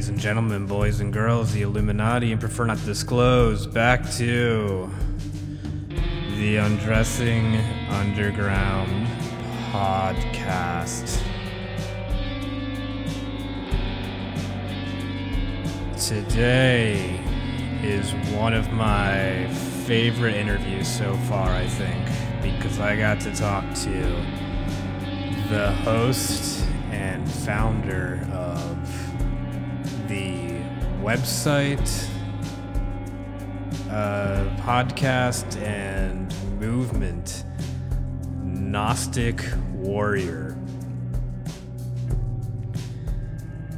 ladies and gentlemen, boys and girls, the Illuminati, and prefer not to disclose, back to the Undressing Underground podcast. Today is one of my favorite interviews so far, I think, because I got to talk to the host and founder website, uh, podcast, and movement Gnostic Warrior.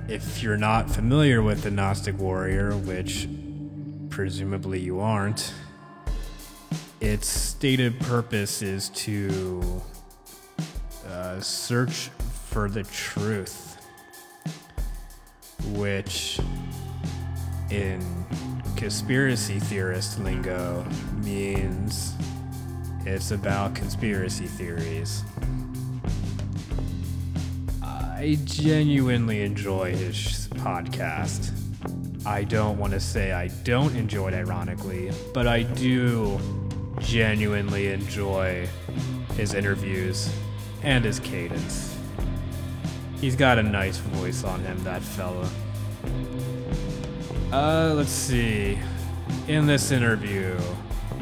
If you're not familiar with the Gnostic Warrior, which presumably you aren't, its stated purpose is to uh, search for the truth, which in conspiracy theorist lingo means it's about conspiracy theories. I genuinely enjoy his podcast. I don't want to say I don't enjoy it ironically, but I do genuinely enjoy his interviews and his cadence. He's got a nice voice on him, that fella. Uh, let's see. In this interview,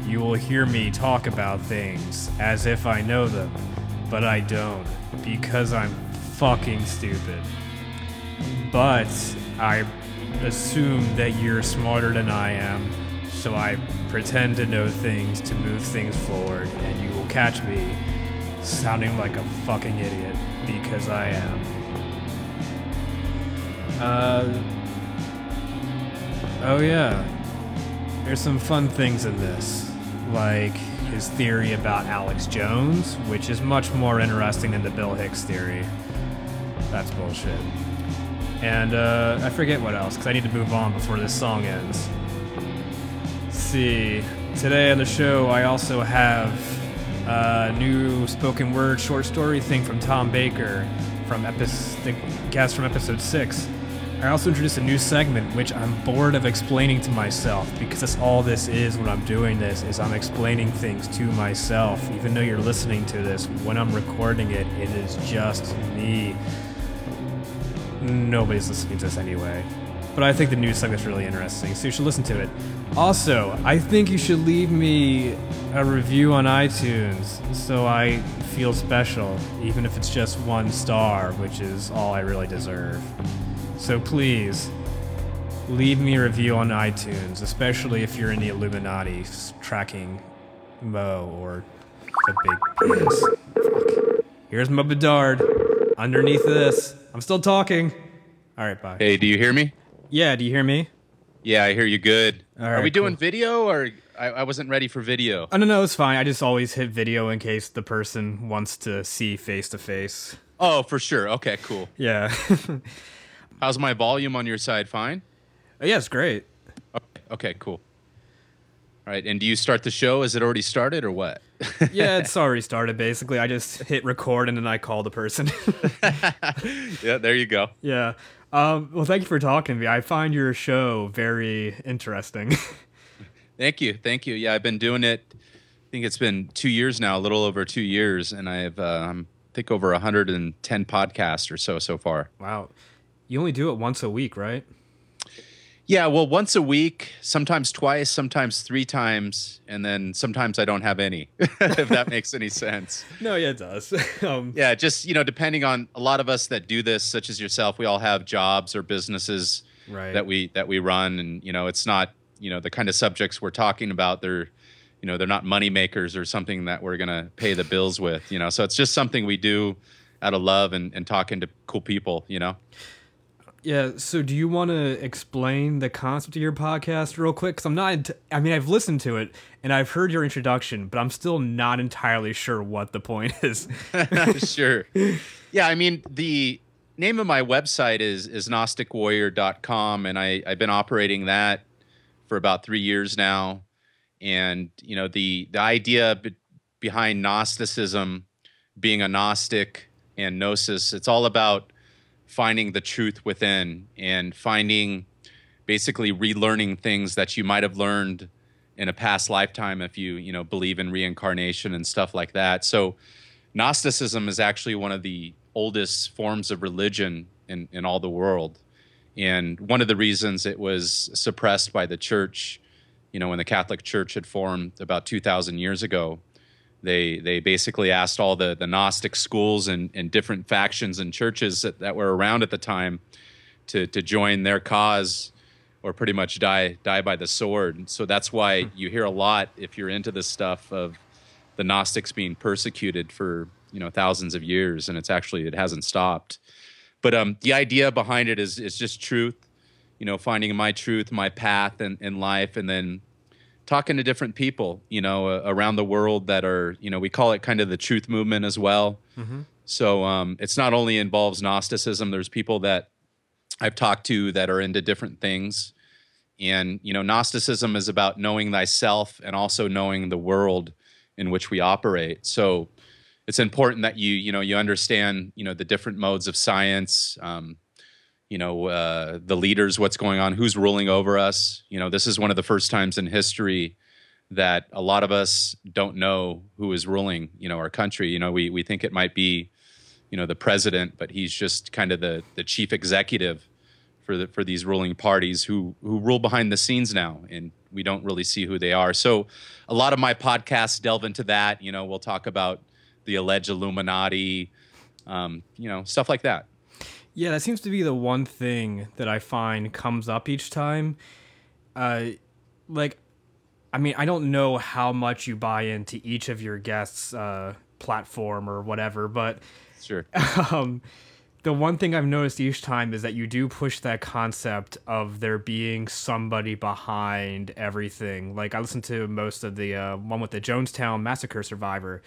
you will hear me talk about things as if I know them, but I don't because I'm fucking stupid. But I assume that you're smarter than I am, so I pretend to know things to move things forward, and you will catch me sounding like a fucking idiot because I am. Uh. Oh, yeah. There's some fun things in this, like his theory about Alex Jones, which is much more interesting than the Bill Hicks theory. That's bullshit. And uh, I forget what else, because I need to move on before this song ends. See, today on the show, I also have a new spoken word short story thing from Tom Baker from episode, cast from episode 6. I also introduced a new segment, which I'm bored of explaining to myself because that's all this is when I'm doing this is I'm explaining things to myself. Even though you're listening to this, when I'm recording it, it is just me. Nobody's listening to this anyway. But I think the new segment's really interesting, so you should listen to it. Also, I think you should leave me a review on iTunes so I feel special, even if it's just one star, which is all I really deserve. So please, leave me a review on iTunes, especially if you're in the Illuminati tracking Mo or the big penis. Fuck. Here's Mo Bedard. Underneath this. I'm still talking. All right, bye. Hey, do you hear me? Yeah, do you hear me? Yeah, I hear you good. All Are right, we doing cool. video or I, I wasn't ready for video? Oh, no, no, it's fine. I just always hit video in case the person wants to see face to face. Oh, for sure. Okay, cool. Yeah. How's my volume on your side? Fine. yeah, it's great. Okay, okay, cool. All right, and do you start the show? Is it already started or what? Yeah, it's already started basically. I just hit record and then I call the person. yeah, there you go. yeah. Um, well, thank you for talking to me. I find your show very interesting. Thank you, thank you. Yeah, I've been doing it. I think it's been two years now, a little over two years, and I've um, I think over 110 podcasts or so so far. wow. You only do it once a week, right? Yeah, well, once a week, sometimes twice, sometimes three times, and then sometimes I don't have any. if that makes any sense. No, yeah, it does. um, Yeah, just you know, depending on a lot of us that do this, such as yourself, we all have jobs or businesses Right. that we that we run, and you know, it's not you know the kind of subjects we're talking about. They're you know they're not money makers or something that we're gonna pay the bills with. You know, so it's just something we do out of love and, and talking to cool people. You know. Yeah. So, do you want to explain the concept of your podcast real quick? Because I'm not. I mean, I've listened to it and I've heard your introduction, but I'm still not entirely sure what the point is. sure. Yeah, I mean the name of my website is is gnosticwarrior.com and I I've been operating that for about 3 years now and you know the the idea be- behind gnosticism being a gnostic and gnosis it's all about finding the truth within and finding basically relearning things that you might have learned in a past lifetime if you you know believe in reincarnation and stuff like that. So gnosticism is actually one of the oldest forms of religion in, in all the world. And one of the reasons it was suppressed by the church you know when the catholic church had formed about 2000 years ago they they basically asked all the the Gnostic schools and, and different factions and churches that, that were around at the time to to join their cause or pretty much die die by the sword. So that's why you hear a lot if you're into this stuff of the Gnostics being persecuted for you know thousands of years, and it's actually it hasn't stopped. But um, the idea behind it is is just truth, you know, finding my truth, my path in, in life, and then talking to different people, you know, uh, around the world that are, you know, we call it kind of the truth movement as well. Mm-hmm. So um, it's not only involves Gnosticism. There's people that I've talked to that are into different things, and you know, Gnosticism is about knowing thyself and also knowing the world in which we operate. So it's important that you, you know, you understand, you know, the different modes of science. Um, you know uh, the leaders what's going on who's ruling over us. You know this is one of the first times in history that a lot of us don't know who is ruling you know our country. You know we, we think it might be you know the president but he's just kind of the the chief executive for the for these ruling parties who who rule behind the scenes now and we don't really see who they are. So a lot of my podcasts delve into that. You know we'll talk about the alleged illuminati um, you know stuff like that yeah, that seems to be the one thing that I find comes up each time. Uh, like, I mean, I don't know how much you buy into each of your guests' uh, platform or whatever, but sure. Um, the one thing I've noticed each time is that you do push that concept of there being somebody behind everything. Like I listened to most of the uh, one with the Jonestown massacre survivor,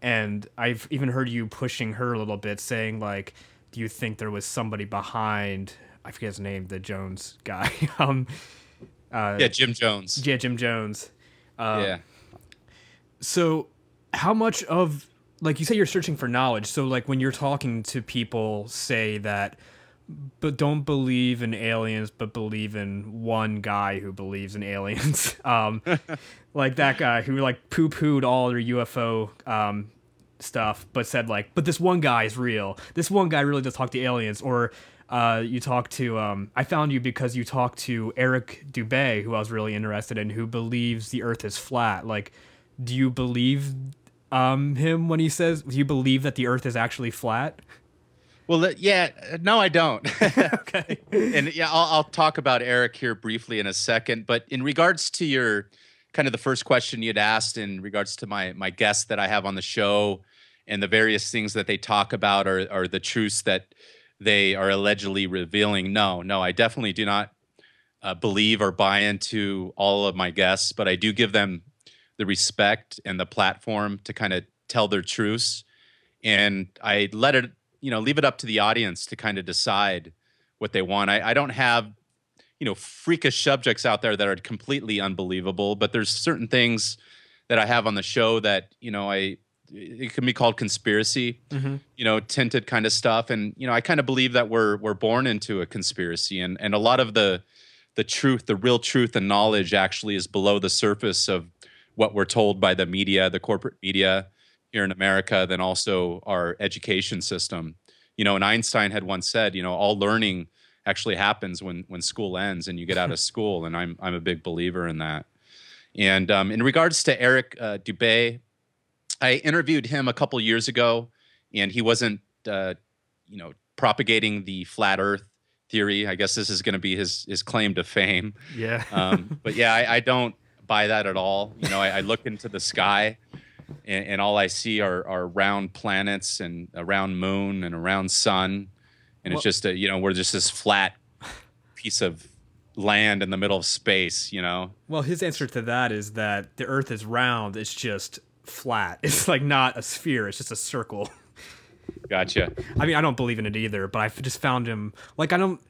and I've even heard you pushing her a little bit, saying like do you think there was somebody behind? I forget his name, the Jones guy. um, uh, yeah, Jim Jones. Yeah, Jim Jones. Um, yeah. So, how much of like you say you're searching for knowledge? So, like when you're talking to people, say that, but don't believe in aliens, but believe in one guy who believes in aliens. um, like that guy who like poo pooed all their UFO um, stuff, but said like, but this one guy is real. This one guy really does talk to aliens. Or uh, you talk to, um, I found you because you talked to Eric Dubay, who I was really interested in, who believes the Earth is flat. Like, do you believe um, him when he says, do you believe that the Earth is actually flat? Well, yeah, no, I don't. okay. and yeah, I'll, I'll talk about Eric here briefly in a second. But in regards to your kind of the first question you'd asked in regards to my my guests that I have on the show and the various things that they talk about are, are the truths that they are allegedly revealing. No, no, I definitely do not uh, believe or buy into all of my guests, but I do give them the respect and the platform to kind of tell their truths. And I let it, you know, leave it up to the audience to kind of decide what they want. I, I don't have, you know, freakish subjects out there that are completely unbelievable, but there's certain things that I have on the show that, you know, I, it can be called conspiracy, mm-hmm. you know, tinted kind of stuff. And you know, I kind of believe that we're we're born into a conspiracy, and and a lot of the the truth, the real truth and knowledge, actually is below the surface of what we're told by the media, the corporate media here in America, then also our education system. You know, and Einstein had once said, you know, all learning actually happens when when school ends and you get out of school, and I'm I'm a big believer in that. And um, in regards to Eric uh, Dubay, I interviewed him a couple years ago, and he wasn't, uh, you know, propagating the flat Earth theory. I guess this is going to be his his claim to fame. Yeah. um, but yeah, I, I, don't buy that at all. You know, I, I look into the sky, and, and, all I see are are round planets and a round moon and a round sun, and well, it's just a you know we're just this flat piece of land in the middle of space. You know. Well, his answer to that is that the Earth is round. It's just flat. It's like not a sphere. It's just a circle. Gotcha. I mean, I don't believe in it either, but I just found him like I don't.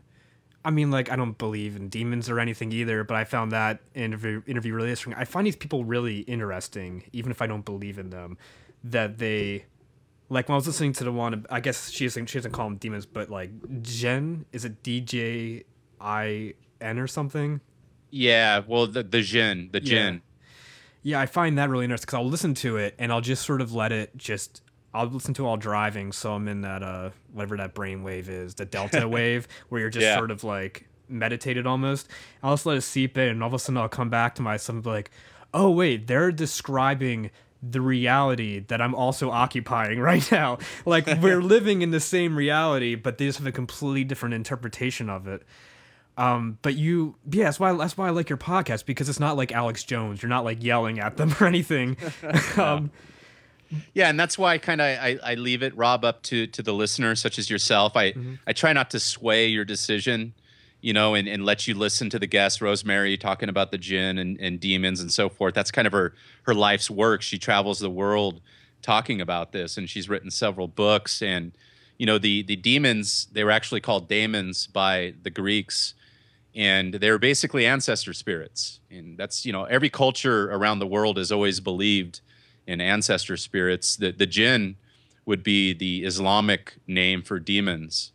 I mean, like I don't believe in demons or anything either, but I found that interview interview really interesting. I find these people really interesting, even if I don't believe in them. That they like when I was listening to the one, I guess she doesn't she doesn't call them demons, but like Jen is it D J I N or something? Yeah, well the the Jinn, the Jinn. Yeah, I find that really interesting because I'll listen to it and I'll just sort of let it just. I'll listen to it while driving, so I'm in that uh whatever that brain wave is, the delta wave, where you're just Yeah. sort of like meditated almost. I'll just let it seep in, and all of a sudden I'll come back to myself and be like, "Oh wait, they're describing the reality that I'm also occupying right now. Like we're living in the same reality, but they just have a completely different interpretation of it." Um, but you, yeah, that's why that's why I like your podcast because it's not like Alex Jones. You're not like yelling at them or anything. um, Yeah, and that's why I kind of I, I leave it, Rob, up to to the listener, such as yourself. I I try not to sway your decision, you know, and, and let you listen to the guest, Rosemary, talking about the jinn and, and demons and so forth. That's kind of her her life's work. She travels the world talking about this, and she's written several books. And you know, the the demons they were actually called daemons by the Greeks, and they're basically ancestor spirits. And that's you know every culture around the world has always believed in ancestor spirits. The the jinn would be the Islamic name for demons,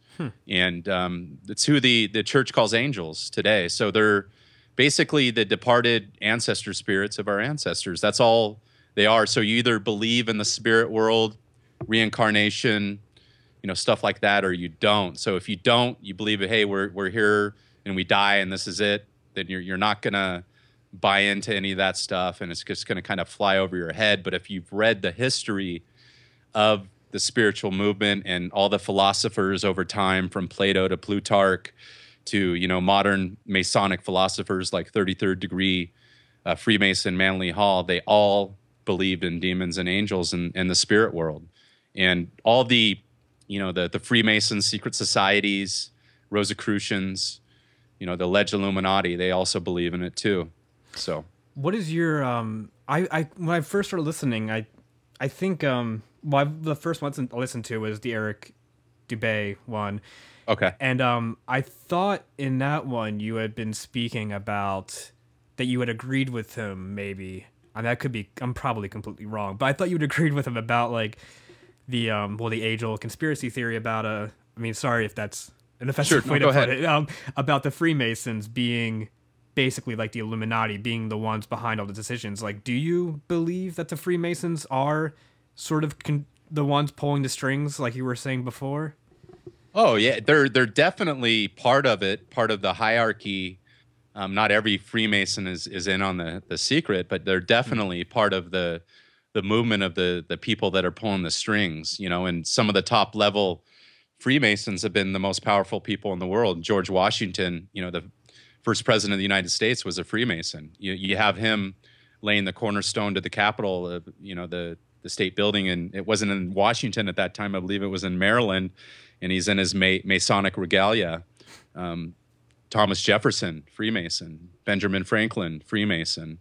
and um, it's who the the church calls angels today. So they're basically the departed ancestor spirits of our ancestors. That's all they are. So you either believe in the spirit world, reincarnation, you know, stuff like that, or you don't. So if you don't, you believe, hey, we're we're here and we die and this is it, then you're you're not gonna buy into any of that stuff and it's just gonna kind of fly over your head. But if you've read the history of the spiritual movement and all the philosophers over time, from Plato to Plutarch to you know modern Masonic philosophers like 33rd Degree, uh, Freemason Manly Hall, they all believed in demons and angels and, and the spirit world, and all the you know the the Freemasons, secret societies, Rosicrucians, you know the Ledge Illuminati, they also believe in it too. So what is your um? I I when I first started listening, I I think um. Well, I, the first one I listened to was the Eric Dubay one, okay, and um, I thought in that one you had been speaking about that you had agreed with him maybe. And that could be I'm probably completely wrong, but I thought you had agreed with him about like the um well the age old conspiracy theory about uh I mean sorry if that's an offensive Sure, no, way go to put ahead. it um about the Freemasons being basically like the Illuminati being the ones behind all the decisions. Like, do you believe that the Freemasons are sort of con- the ones pulling the strings, like you were saying before? Oh yeah, they're they're definitely part of it, part of the hierarchy. Um, not every Freemason is is in on the the secret, but they're definitely part of the the movement of the the people that are pulling the strings. You know, and some of the top level Freemasons have been the most powerful people in the world. George Washington, you know, the first president of the United States was a Freemason. You you have him laying the cornerstone to the Capitol, uh, you know, the the state building, and it wasn't in Washington at that time. I believe it was in Maryland, and he's in his Ma- Masonic regalia. Um, Thomas Jefferson, Freemason. Benjamin Franklin, Freemason.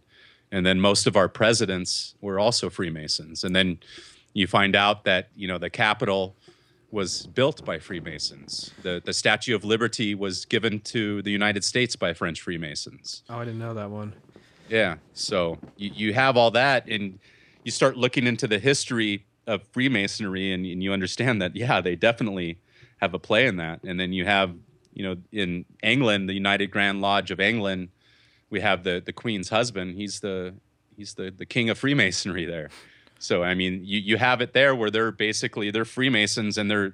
And then most of our presidents were also Freemasons. And then you find out that, you know, the Capitol was built by Freemasons. The, the Statue of Liberty was given to the United States by French Freemasons. Oh, I didn't know that one. Yeah. So you, you have all that, and you start looking into the history of Freemasonry, and, and you understand that, yeah, they definitely have a play in that. And then you have, you know, in England, the United Grand Lodge of England, we have the the Queen's husband. He's the he's the the king of Freemasonry there. So I mean, you you have it there where they're basically they're Freemasons and they're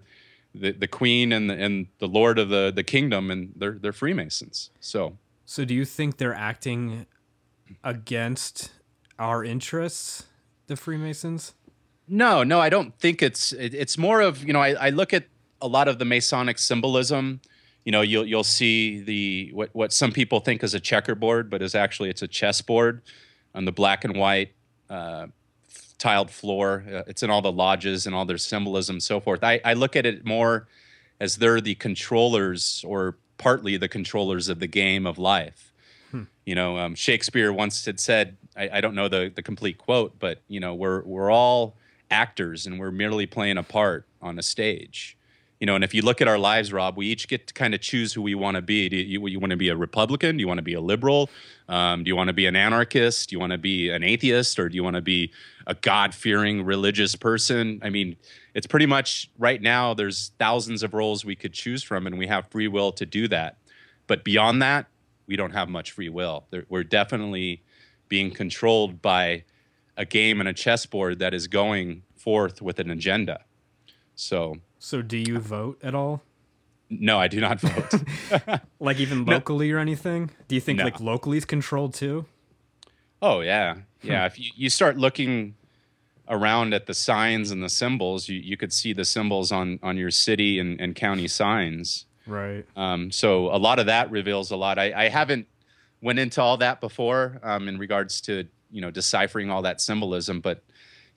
the, the queen and the, and the lord of the, the kingdom and they're they're Freemasons. So So, do you think they're acting against our interests, the Freemasons? No, no, I don't think it's it, it's more of you know I, I look at a lot of the Masonic symbolism. You know, you'll you'll see the what what some people think is a checkerboard, but is actually it's a chessboard on the black and white uh, tiled floor. Uh, it's in all the lodges and all their symbolism, and so forth. I, I look at it more as they're the controllers or partly the controllers of the game of life. You know, um, Shakespeare once had said, I, I don't know the, the complete quote, but you know, we're we're all actors and we're merely playing a part on a stage. You know, and if you look at our lives, Rob, we each get to kind of choose who we want to be. Do you, you want to be a Republican? Do you want to be a liberal? Um, do you want to be an anarchist? Do you want to be an atheist? Or do you want to be a God fearing religious person? I mean, it's pretty much right now there's thousands of roles we could choose from and we have free will to do that but beyond that we don't have much free will we're definitely being controlled by a game and a chessboard that is going forth with an agenda so so do you vote at all no i do not vote like even locally no. or anything do you think no. like locally is controlled too oh yeah yeah if you, you start looking around at the signs and the symbols, you, you could see the symbols on on your city and, and county signs. Right. Um, so a lot of that reveals a lot. I, I haven't went into all that before um, in regards to you know deciphering all that symbolism, but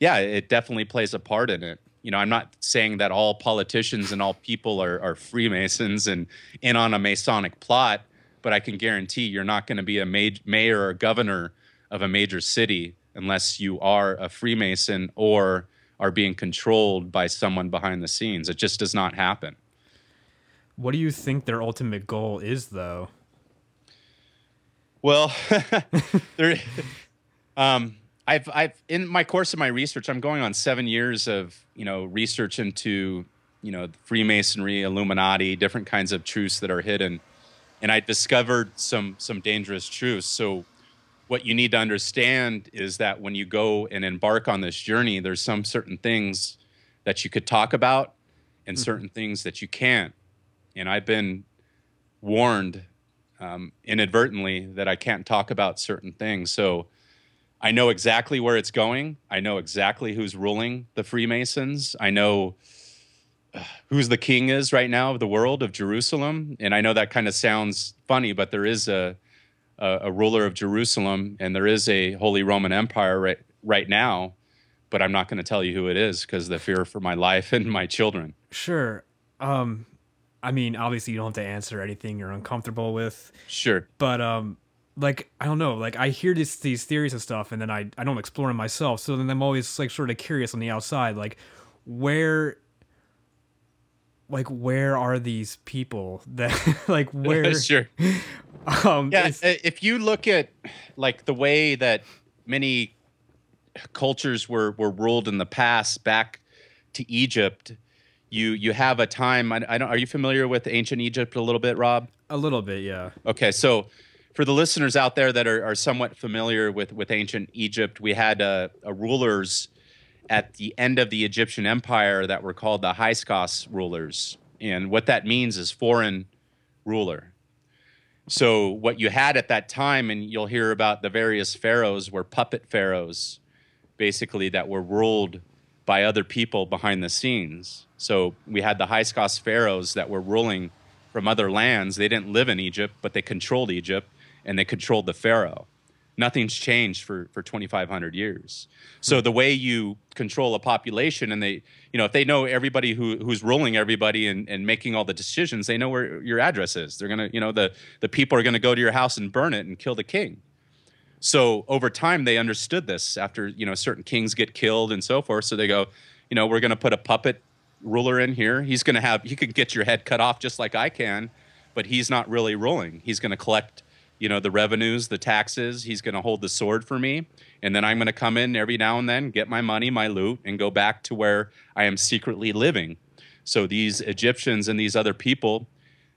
yeah, it definitely plays a part in it. You know, I'm not saying that all politicians and all people are, are Freemasons and in on a Masonic plot, but I can guarantee you're not going to be a mayor or governor of a major city unless you are a Freemason or are being controlled by someone behind the scenes. It just does not happen. What do you think their ultimate goal is, though? Well, there, um, I've, I've, in my course of my research, I'm going on seven years of, you know, research into, you know, Freemasonry, Illuminati, different kinds of truths that are hidden, and I discovered some some dangerous truths. So what you need to understand is that when you go and embark on this journey, there's some certain things that you could talk about and mm-hmm. certain things that you can't. And I've been warned um, inadvertently that I can't talk about certain things. So I know exactly where it's going. I know exactly who's ruling the Freemasons. I know uh, who's the king is right now of the world of Jerusalem. And I know that kind of sounds funny, but there is a a, a ruler of Jerusalem, and there is a Holy Roman Empire right right now, but I'm not going to tell you who it is because the fear for my life and my children. Sure. Um, I mean, obviously, you don't have to answer anything you're uncomfortable with. Sure. But um, like I don't know, like I hear these these theories and stuff, and then I I don't explore them myself. So then I'm always like sort of curious on the outside, like where like where are these people that like where sure um yeah if you look at like the way that many cultures were were ruled in the past back to egypt you you have a time I, I don't are you familiar with ancient egypt a little bit rob a little bit yeah okay so for the listeners out there that are, are somewhat familiar with with ancient egypt we had a rulers at the end of the Egyptian Empire that were called the Hyksos rulers. And what that means is foreign ruler. So, what you had at that time, and you'll hear about the various pharaohs, were puppet pharaohs, basically, that were ruled by other people behind the scenes. So, we had the Hyksos pharaohs that were ruling from other lands. They didn't live in Egypt, but they controlled Egypt and they controlled the pharaoh. Nothing's changed for for 2500 years. So the way you control a population and they you know if they know everybody who who's ruling everybody and, and making all the decisions they know where your address is. They're gonna you know the the people are gonna go to your house and burn it and kill the king. So over time they understood this after you know certain kings get killed and so forth. So they go you know we're gonna put a puppet ruler in here. He's gonna have he could get your head cut off just like i can but he's not really ruling. He's gonna collect you know the revenues the taxes he's going to hold the sword for me. And then i'm going to come in every now and then get my money my loot and go back to where i am secretly living. So these egyptians and these other people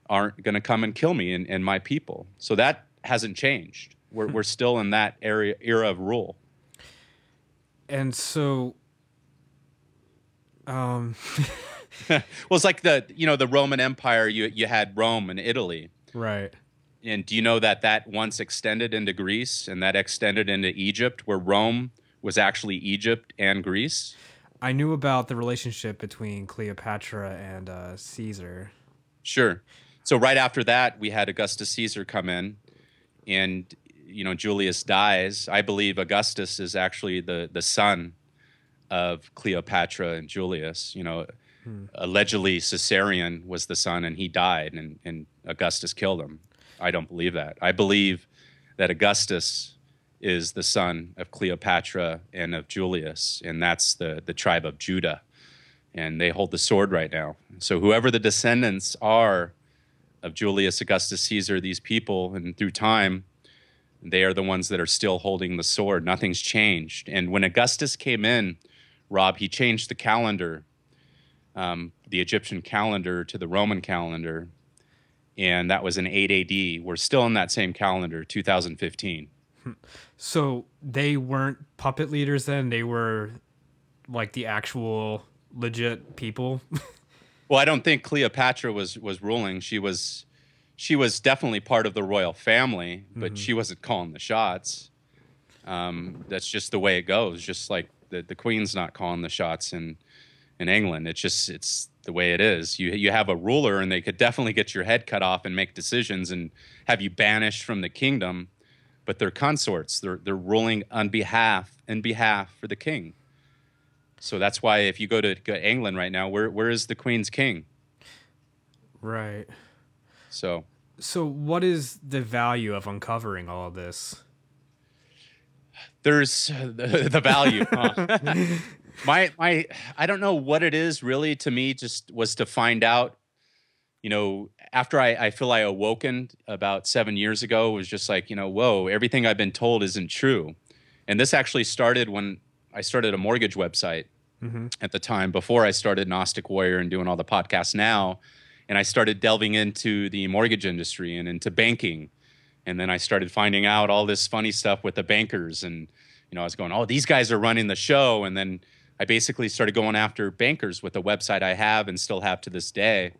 aren't going to come and kill me and, and my people. So that hasn't changed. We're, we're still in that area era of rule. And so um well it's like the you know the roman empire you you had rome and italy. Right and do you know that that once extended into Greece and that extended into Egypt, where Rome was actually Egypt and Greece? I knew about the relationship between Cleopatra and uh, Caesar. Sure. So right after that, we had Augustus Caesar come in, and you know Julius dies. I believe Augustus is actually the the son of Cleopatra and Julius. You know, hmm. allegedly Caesarion was the son, and he died, and, and Augustus killed him. I don't believe that. I believe that Augustus is the son of Cleopatra and of Julius, and that's the, the tribe of Judah. And they hold the sword right now. So, whoever the descendants are of Julius Augustus Caesar, these people, and through time, they are the ones that are still holding the sword. Nothing's changed. And when Augustus came in, Rob, he changed the calendar um, the Egyptian calendar to the Roman calendar, and that was in 8 AD. We're still in that same calendar, 2015. So they weren't puppet leaders then; they were like the actual legit people. well, I don't think Cleopatra was was ruling. She was she was definitely part of the royal family, but mm-hmm. she wasn't calling the shots. Um, that's just the way it goes. Just like the, the queen's not calling the shots in in England. It's just it's the way it is. You you have a ruler, and they could definitely get your head cut off and make decisions and have you banished from the kingdom. But they're consorts. They're they're ruling on behalf in behalf for the king. So that's why if you go to, go to England right now, where where is the Queen's king? Right. So. So what is the value of uncovering all of this? There's the, the value. Huh? my my I don't know what it is really to me. Just was to find out. You know, after I, I feel I awoken about seven years ago, was just like, you know, whoa, everything I've been told isn't true. And this actually started when I started a mortgage website mm-hmm. at the time before I started Gnostic Warrior and doing all the podcasts now. And I started delving into the mortgage industry and into banking. And then I started finding out all this funny stuff with the bankers. And, you know, I was going, oh, these guys are running the show. And then I basically started going after bankers with a website I have and still have to this day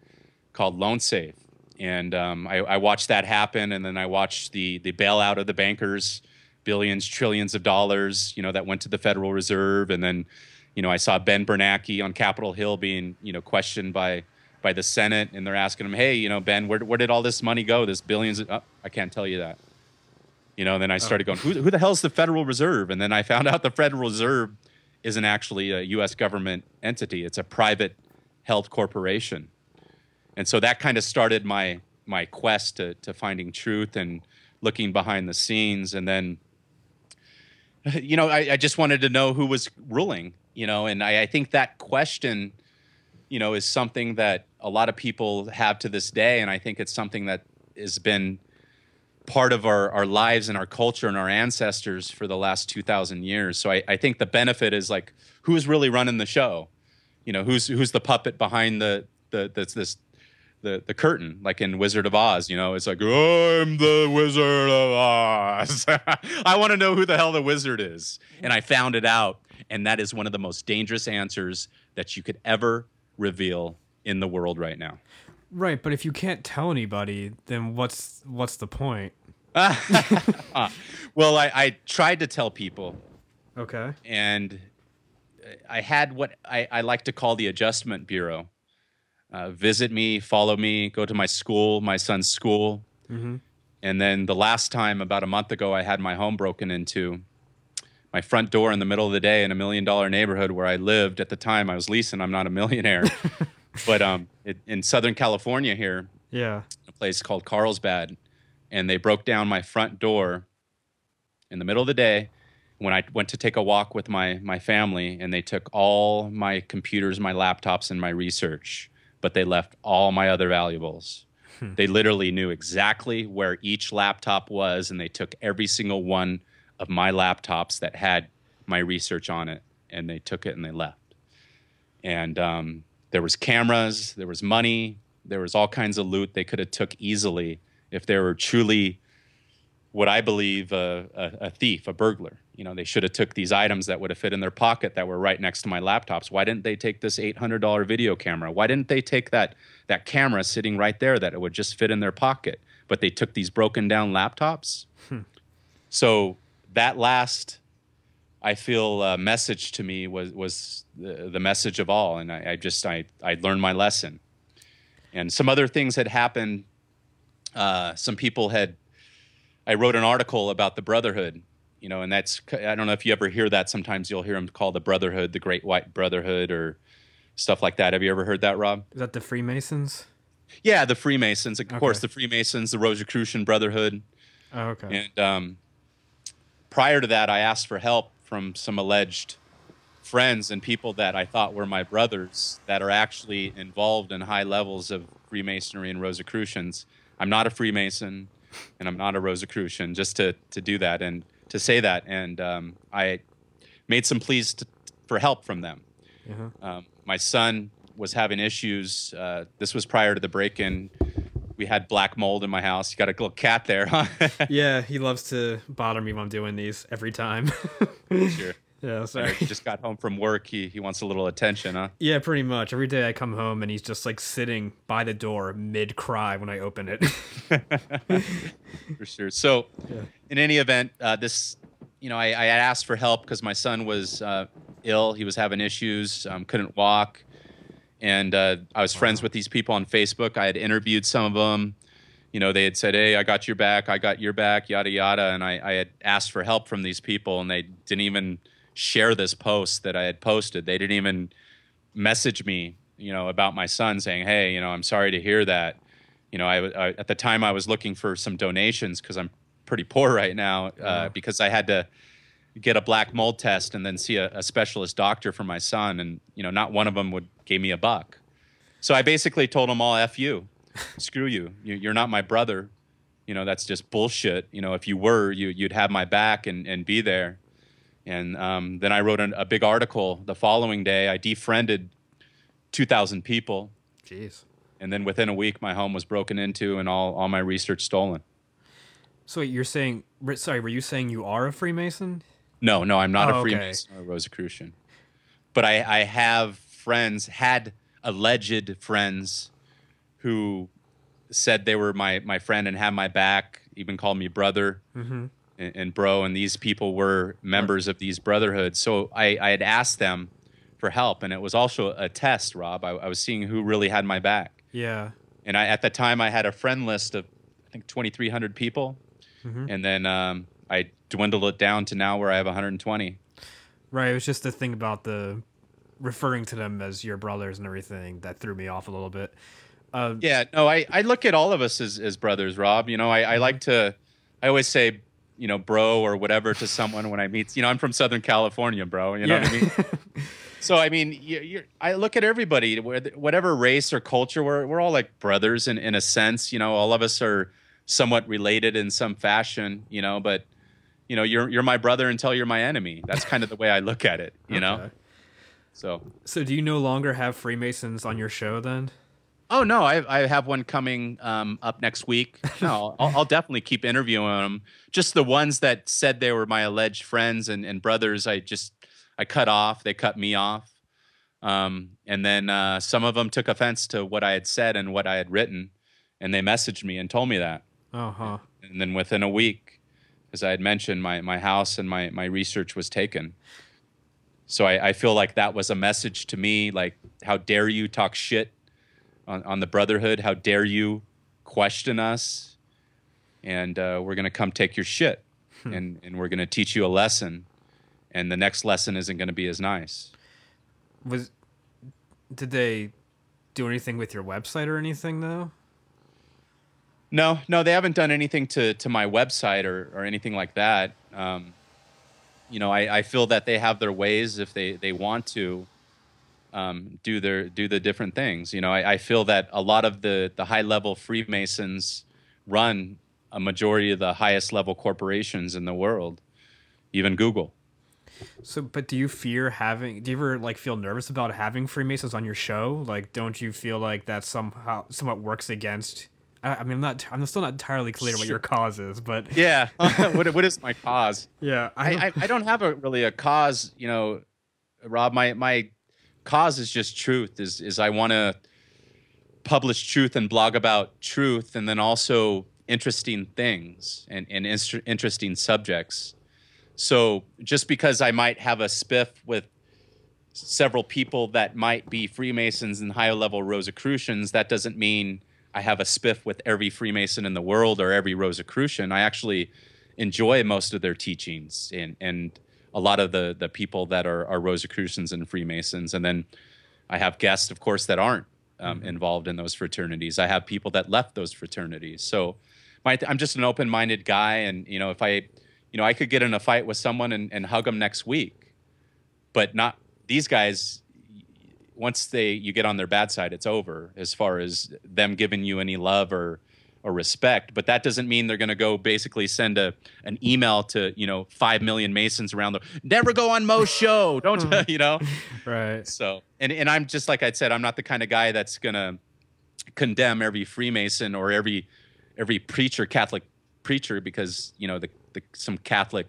called LoanSafe. And um, I, I watched that happen. And then I watched the, the bailout of the bankers billions, trillions of dollars, you know, that went to the Federal Reserve. And then, you know, I saw Ben Bernanke on Capitol Hill being, you know, questioned by by the Senate, and they're asking him, "Hey, you know, Ben, where where did all this money go? This billions? Of, oh, I can't tell you that." You know, and then I started oh. going, "Who who the hell is the Federal Reserve?" And then I found out the Federal Reserve isn't actually a U.S. government entity; it's a private held corporation. And so that kind of started my my quest to to finding truth and looking behind the scenes, and then you know, I, I, just wanted to know who was ruling, you know, and I, I, think that question, you know, is something that a lot of people have to this day. And I think it's something that has been part of our, our lives and our culture and our ancestors for the last 2000 years. So I, I think the benefit is like, who's really running the show? You know, who's, who's the puppet behind the, the, the this the the curtain, like in Wizard of Oz. You know, it's like I'm the Wizard of Oz. I want to know who the hell the wizard is, and I found it out, and that is one of the most dangerous answers that you could ever reveal in the world right now. Right, but if you can't tell anybody, then what's what's the point? well, I, I tried to tell people. Okay. And I had what I, I like to call the adjustment bureau uh, visit me, follow me, go to my school, my son's school. Mm-hmm. And then the last time, about a month ago, I had my home broken into. My front door in the middle of the day in a million dollar neighborhood where I lived at the time. I was leasing. I'm not a millionaire, but um, it, in Southern California here, yeah, a place called Carlsbad, and they broke down my front door in the middle of the day when I went to take a walk with my my family, and they took all my computers, my laptops, and my research but they left all my other valuables. Hmm. They literally knew exactly where each laptop was, and they took every single one of my laptops that had my research on it, and they took it and they left. And um, there was cameras, there was money, there was all kinds of loot they could have took easily if they were truly what I believe a, a, a thief, a burglar. You know they should have took these items that would have fit in their pocket that were right next to my laptops. Why didn't they take this $800 video camera? Why didn't they take that that camera sitting right there that it would just fit in their pocket? But they took these broken down laptops? Hmm. so that last i feel uh, message to me was was the, the message of all and I, I, just i i learned my lesson and some other things had happened uh, some people had i wrote an article about the brotherhood you know, and that's I don't know if you ever hear that. Sometimes you'll hear them call the Brotherhood the Great White Brotherhood or stuff like that. Have you ever heard that, Rob? Is that the Freemasons? Yeah, the Freemasons. Of okay. course, the Freemasons, the Rosicrucian Brotherhood. Oh, okay. And um, prior to that, I asked for help from some alleged friends and people that I thought were my brothers that are actually involved in high levels of Freemasonry and Rosicrucians. I'm not a Freemason and I'm not a Rosicrucian, just to, to do that. And to say that, and um, I made some pleas to, for help from them. Uh-huh. Um, my son was having issues. Uh, this was prior to the break-in. We had black mold in my house. You got a little cat there, huh? yeah, he loves to bother me when I'm doing these every time. sure. Yeah, sorry. He just got home from work. He he wants a little attention, huh? Yeah, pretty much. Every day I come home and he's just like sitting by the door mid cry when I open it. for sure. So, Yeah. in any event, uh, this, you know, I, I asked for help because my son was uh, ill. He was having issues, um, couldn't walk, and uh, I was friends with these people on Facebook. I had interviewed some of them. You know, they had said, "Hey, I got your back. I got your back." Yada yada, and I, I had asked for help from these people, and they didn't even share this post that I had posted. They didn't even message me, you know, about my son, saying, "Hey, you know, I'm sorry to hear that." You know, I, I at the time I was looking for some donations because I'm pretty poor right now uh, Yeah. because I had to get a black mold test and then see a, a specialist doctor for my son, and you know, not one of them would gave me a buck. So I basically told them all, "F you, screw you. you. You're not my brother. You know, that's just bullshit. You know, if you were, you you'd have my back and and be there." And um, then I wrote an, a big article the following day. I defriended 2,000 people. Jeez. And then within a week, my home was broken into and all, all my research stolen. So you're saying? Sorry, were you saying you are a Freemason? No, no, I'm not Oh, a okay. Freemason or a Rosicrucian. But I, I have friends, had alleged friends who said they were my, my friend and had my back, even called me brother Mm-hmm. and, and bro. And these people were members of these brotherhoods. So I, I had asked them for help. And it was also a test, Rob. I, I was seeing who really had my back. Yeah. and I at the time I had a friend list of I think 2,300 people, Mhm. and then um, I dwindled it down to now where I have 120. Right. It was just the thing about the referring to them as your brothers and everything that threw me off a little bit. Uh, Yeah, no, I, I look at all of us as, as brothers, Rob. You know, I, I like to, I always say, you know, bro or whatever to someone when I meet. You know, I'm from Southern California, bro. You know yeah. what I mean? So I mean, you, you're, I look at everybody, whatever race or culture, we're we're all like brothers in in a sense. You know, all of us are somewhat related in some fashion. You know, but you know, you're you're my brother until you're my enemy. That's kind of the way I look at it. You know, so. So do you no longer have Freemasons on your show then? Oh no, I I have one coming um, up next week. No, I'll, I'll definitely keep interviewing them. Just the ones that said they were my alleged friends and, and brothers, I just I cut off. They cut me off, um, and then uh, some of them took offense to what I had said and what I had written, and they messaged me and told me that. Uh huh. And then within a week, as I had mentioned, my my house and my my research was taken. So I, I feel like that was a message to me, like, how dare you talk shit on, on the brotherhood? How dare you question us? And uh, we're gonna come take your shit, and and we're gonna teach you a lesson. And the next lesson isn't gonna be as nice. Was did they do anything with your website or anything though? No, no, they haven't done anything to to my website or or anything like that. Um, you know, I, I feel that they have their ways if they they want to um, do their do the different things. You know, I, I feel that a lot of the the high level Freemasons run a majority of the highest level corporations in the world, even Google. So, but do you fear having? Do you ever like feel nervous about having Freemasons on your show? Like, don't you feel like that somehow somewhat works against? I, I mean, I'm not. I'm still not entirely clear what your cause is, but Yeah, what what is my cause? yeah, I, I, I, I don't have a really a cause, you know, Rob. My my cause is just truth. Is is I want to publish truth and blog about truth, and then also interesting things and and inst- interesting subjects. So just because I might have a spiff with several people that might be Freemasons and higher level Rosicrucians, that doesn't mean I have a spiff with every Freemason in the world or every Rosicrucian. I actually enjoy most of their teachings and and a lot of the the people that are are Rosicrucians and Freemasons. And then I have guests, of course, that aren't um, involved in those fraternities. I have people that left those fraternities. So my, I'm just an open minded guy, and you know if I you know I could get in a fight with someone and, and hug them next week, but not these guys once they you get on their bad side, it's over as far as them giving you any love or or respect. But that doesn't mean they're going to go basically send a an email to you know five million Masons around the never go on Mo's show. Don't you know? Right. So and and I'm just like I said, I'm not the kind of guy that's gonna condemn every Freemason or every every preacher, Catholic preacher, because you know the, the some Catholic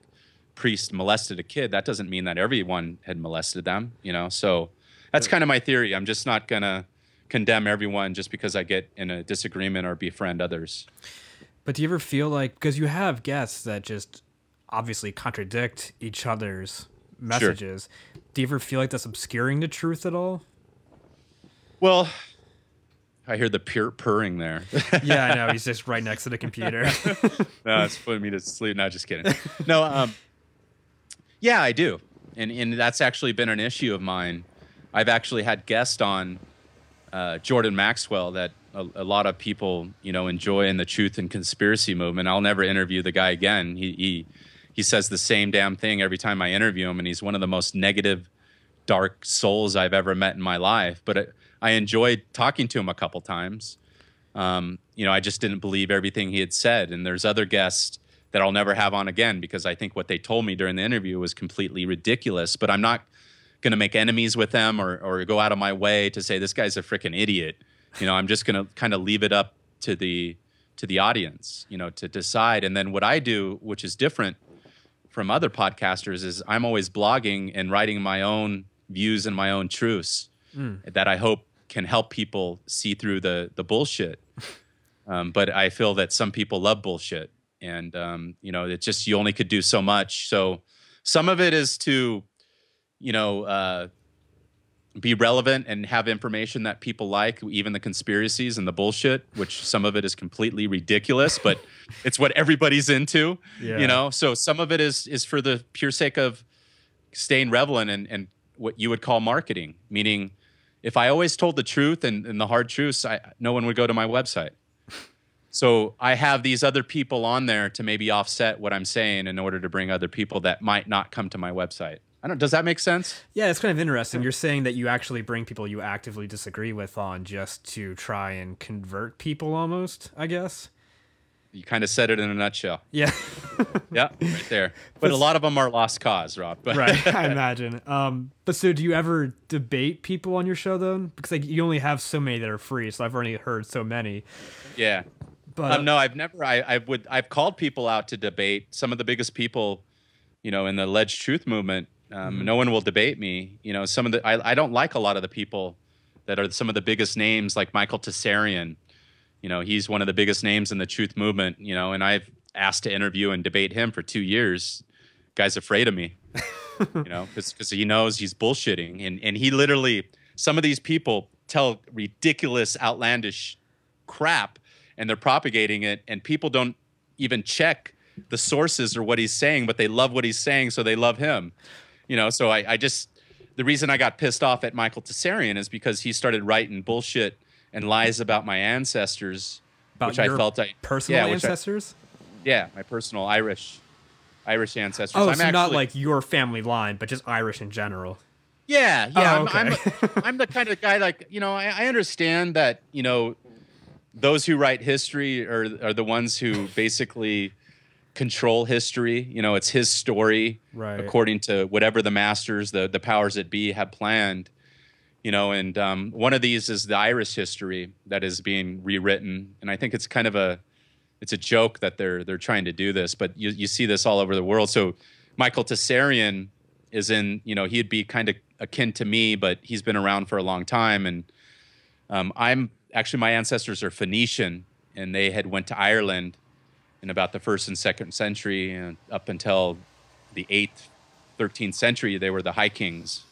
priest molested a kid. That doesn't mean that everyone had molested them. You know, so that's kind of my theory. I'm just not gonna condemn everyone just because I get in a disagreement or befriend others. But do you ever feel like because you have guests that just obviously contradict each other's messages, sure. do you ever feel like that's obscuring the truth at all? Well, I hear the pure purring there. yeah, I know. He's just right next to the computer. no, it's putting me to sleep. No, just kidding. No, um, yeah, I do, and and that's actually been an issue of mine. I've actually had guests on uh, Jordan Maxwell that a, a, lot of people you know enjoy in the truth and conspiracy movement. I'll never interview the guy again. He he he says the same damn thing every time I interview him, and he's one of the most negative, dark souls I've ever met in my life. But it, I enjoyed talking to him a couple times. Um, you know, I just didn't believe everything he had said. And there's other guests that I'll never have on again because I think what they told me during the interview was completely ridiculous. But I'm not going to make enemies with them or, or go out of my way to say this guy's a freaking idiot. You know, I'm just going to kind of leave it up to the to the audience, you know, to decide. And then what I do, which is different from other podcasters, is I'm always blogging and writing my own views and my own truths mm. that I hope can help people see through the the bullshit. Um, but I feel that some people love bullshit, and um, you know, it's just you only could do so much. So some of it is to, you know, uh, be relevant and have information that people like, even the conspiracies and the bullshit, which some of it is completely ridiculous, but it's what everybody's into. Yeah. You know, so some of it is is for the pure sake of staying relevant and and what you would call marketing, meaning if I always told the truth and, and the hard truths, I, no one would go to my website. So I have these other people on there to maybe offset what I'm saying in order to bring other people that might not come to my website. I don't. Does that make sense? Yeah, it's kind of interesting. You're saying that you actually bring people you actively disagree with on just to try and convert people, almost. I guess. You kind of said it in a nutshell. Yeah. yeah, right there. But, a lot of them are lost cause, Rob. But right, I imagine. Um, but so do you ever debate people on your show though? Because like you only have so many that are free, so I've already heard so many. Yeah. But um, no, I've never. I, I would. I've called people out to debate. Some of the biggest people, you know, in the alleged truth movement. Um, mm-hmm. No one will debate me. You know, some of the. I, I don't like a lot of the people that are some of the biggest names, like Michael Tsarion you know, he's one of the biggest names in the truth movement, you know, and I've asked to interview and debate him for two years. Guy's afraid of me, you know, because he knows he's bullshitting. And, and he literally, some of these people tell ridiculous, outlandish crap and they're propagating it, and people don't even check the sources or what he's saying, but they love what he's saying, so they love him. You know, so I, I just, the reason I got pissed off at Michael Tsarion is because he started writing bullshit and lies about my ancestors, about which I felt I personal yeah, ancestors. I, yeah, my personal Irish, Irish ancestors. Oh, I'm so actually, not like your family line, but just Irish in general. Yeah, yeah. Oh, okay. I'm, I'm, I'm, the kind of guy like you know. I, I understand that you know those who write history are are the ones who basically control history. You know, it's his story, right. according to whatever the masters, the the powers that be, have planned you know and um, one of these is the irish history that is being rewritten and i think it's kind of a it's a joke that they're they're trying to do this but you, you see this all over the world so michael Tsarion is in you know he'd be kind of akin to me but he's been around for a long time and um, i'm actually my ancestors are phoenician and they had went to ireland in about the first and second century and up until the 8th 13th century they were the high kings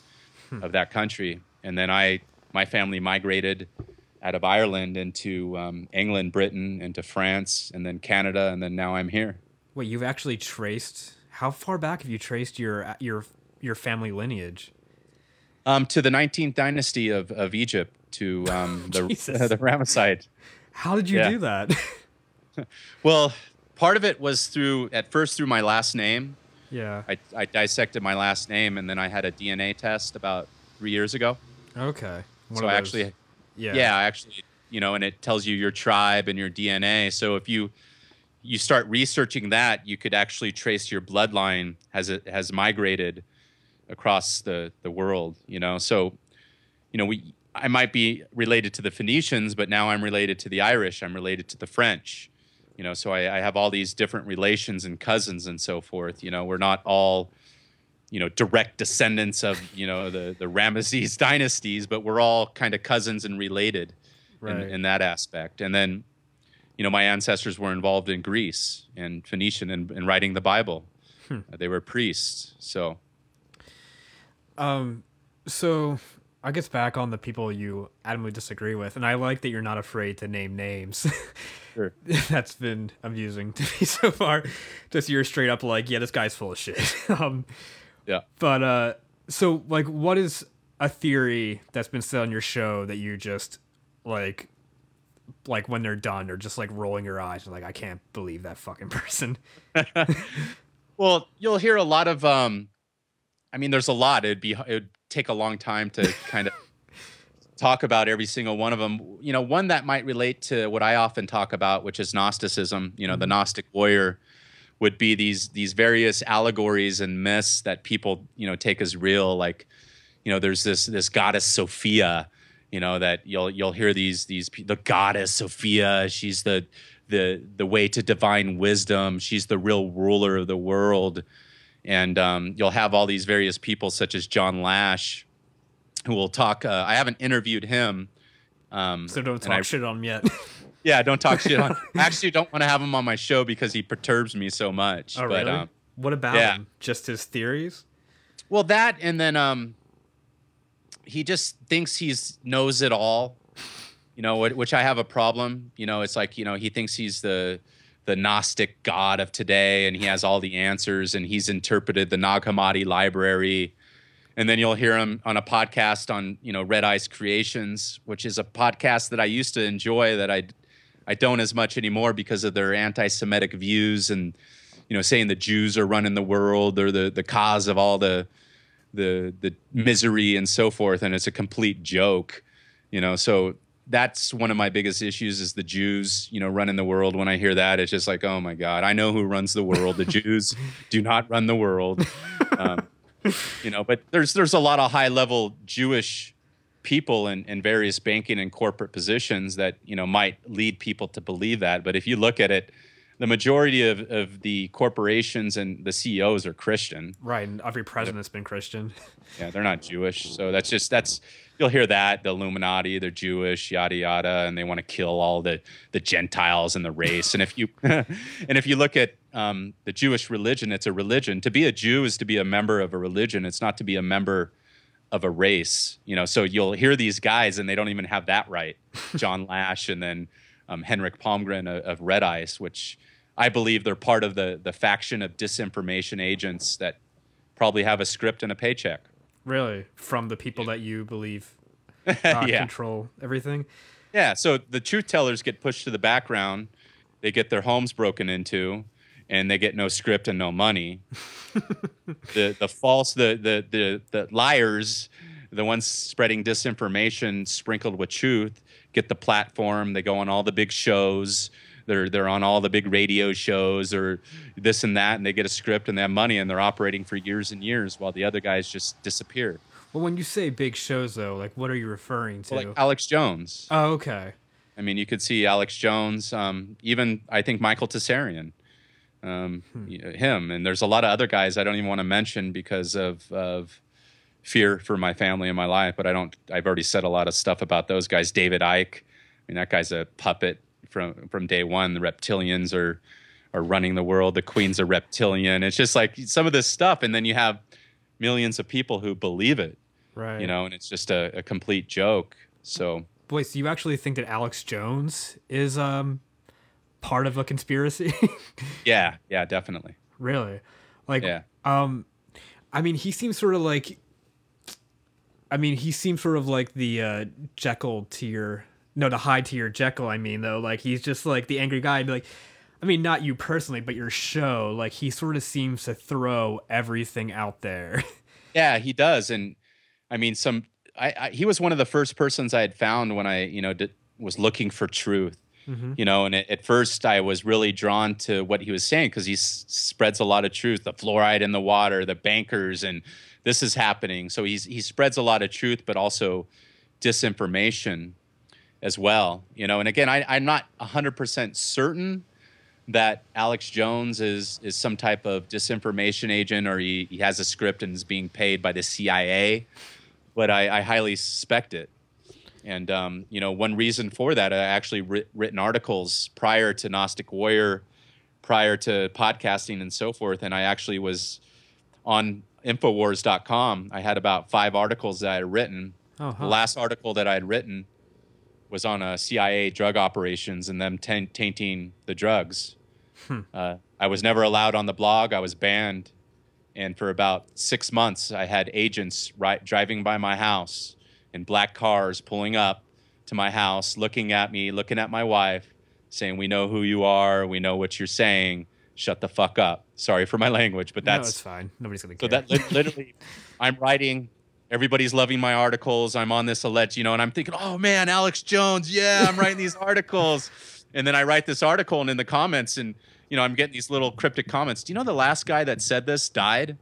hmm. of that country and then I my family migrated out of Ireland into um, England, Britain, into France, and then Canada, and then now I'm here. Wait, you've actually traced? How far back have you traced your your your family lineage? Um, to the 19th dynasty of, of Egypt, to um, the the Ramesside. How did you yeah. do that? well, part of it was through at first through my last name. Yeah. I, I dissected my last name, and then I had a DNA test about three years ago. Okay. One so I actually, yeah, yeah, I actually you know, and it tells you your tribe and your DNA. So if you you start researching that, you could actually trace your bloodline has it has migrated across the the world. You know, so you know we I might be related to the Phoenicians, but now I'm related to the Irish. I'm related to the French. You know, so I, I have all these different relations and cousins and so forth. You know, we're not all you know direct descendants of you know the the Ramesses dynasties, but we're all kind of cousins and related Right. in, in that aspect. And then, you know, my ancestors were involved in Greece and Phoenician and, and writing the Bible. Hmm. Uh, they were priests. So Um, so I guess back on the people you adamantly disagree with, and I like that you're not afraid to name names. Sure. That's been amusing to me so far. Just you're straight up like, yeah, this guy's full of shit. um, yeah. but uh, so like, what is a theory that's been said on your show that you just like, like when they're done, or just like rolling your eyes, and like, I can't believe that fucking person. Well, you'll hear a lot of um I mean there's a lot. It'd be it would take a long time to kind of talk about every single one of them. You know, one that might relate to what I often talk about, which is Gnosticism, you know, the mm-hmm. Gnostic warrior would be these these various allegories and myths that people, you know, take as real like you know, there's this this goddess Sophia, you know, that you'll you'll hear these these the goddess Sophia, she's the the the way to divine wisdom. She's the real ruler of the world, and um, you'll have all these various people such as John Lash, who will talk. Uh, I haven't interviewed him, um, So don't talk I- shit on him yet. Yeah, don't talk shit on. I actually don't want to have him on my show because he perturbs me so much. oh, but really? um, what about yeah. him? Just his theories? Well, that and then um, he just thinks he's knows it all. You know, which I have a problem. You know, it's like you know he thinks he's the the Gnostic god of today, and he has all the answers, and he's interpreted the Nag Hammadi library. And then you'll hear him on a podcast on you know Red Ice Creations, which is a podcast that I used to enjoy that I I don't as much anymore because of their anti-Semitic views and you know saying the Jews are running the world, they're the the cause of all the the the misery and so forth, and it's a complete joke, you know. So that's one of my biggest issues is the Jews, you know, running the world. When I hear that, it's just like, oh my god, I know who runs the world. The Jews do not run the world, um, you know. But there's there's a lot of high level Jewish people in, in various banking and corporate positions that you know might lead people to believe that. But if you look at it, the majority of, of the corporations and the CEOs are Christian. Right, and every president's been Christian. Yeah, they're not Jewish. So that's just that's you'll hear that the Illuminati, they're Jewish, yada yada, and they want to kill all the the Gentiles and the race. And if you and if you look at um, the Jewish religion, it's a religion. To be a Jew is to be a member of a religion. It's not to be a member of a race. You know, so you'll hear these guys and they don't even have that right. John Lash and then um, Henrik Palmgren of, of Red Ice, which I believe they're part of the the faction of disinformation agents that probably have a script and a paycheck. Really, from the people that you believe uh, yeah. control everything. Yeah. So the truth tellers get pushed to the background. They get their homes broken into, and they get no script and no money. the the false the the the the liars, the ones spreading disinformation sprinkled with truth, get the platform. They go on all the big shows. They're they're on all the big radio shows or this and that, and they get a script and they have money and they're operating for years and years while the other guys just disappear. Well, when you say big shows, though, like what are you referring to? Like Alex Jones. oh, okay. I mean, you could see Alex Jones, um, even I think Michael Tsarion, um, y- him, and there's a lot of other guys I don't even want to mention because of of fear for my family and my life. But I don't. I've already said a lot of stuff about those guys. David Icke, I mean, that guy's a puppet from from day one. The reptilians are are running the world. The queen's a reptilian. It's just like some of this stuff, and then you have millions of people who believe it, Right. you know, and it's just a, a complete joke. So. Wait, so you actually think that Alex Jones is um part of a conspiracy? Yeah, yeah, definitely. really? Like, Yeah. um, I mean, he seems sort of like. I mean, he seems sort of like the uh, Jekyll tier. No, the high tier Jekyll. I mean, though, like he's just like the angry guy. Like, I mean, not you personally, but your show. Like, he sort of seems to throw everything out there. Yeah, he does, and I mean, some. I, I he was one of the first persons I had found when I, you know, did, was looking for truth. Mm-hmm. You know, and at, at first I was really drawn to what he was saying because he s- spreads a lot of truth, the fluoride in the water, the bankers, and this is happening. So he's he spreads a lot of truth, but also disinformation as well. You know, and again, I, I'm not 100% certain that Alex Jones is is some type of disinformation agent or he, he has a script and is being paid by the CIA, but I, I highly suspect it. And um, you know, one reason for that, I actually writ- written articles prior to Gnostic Warrior, prior to podcasting and so forth, and I actually was on Infowars.com. I had about five articles that I had written. Oh, The last article that I had written was on a CIA drug operations and them taint- tainting the drugs. Hmm. Uh, I was never allowed on the blog. I was banned, and for about six months, I had agents ri- driving by my house in black cars, pulling up to my house, looking at me, looking at my wife, saying, "We know who you are. We know what you're saying. Shut the fuck up." Sorry for my language, but no, that's it's fine. Nobody's gonna care. so that lit- literally, I'm writing. Everybody's loving my articles. I'm on this alleged, you know, and I'm thinking, oh man, Alex Jones, yeah, I'm writing these articles. And then I write this article, and in the comments, and you know, I'm getting these little cryptic comments. Do you know the last guy that said this died?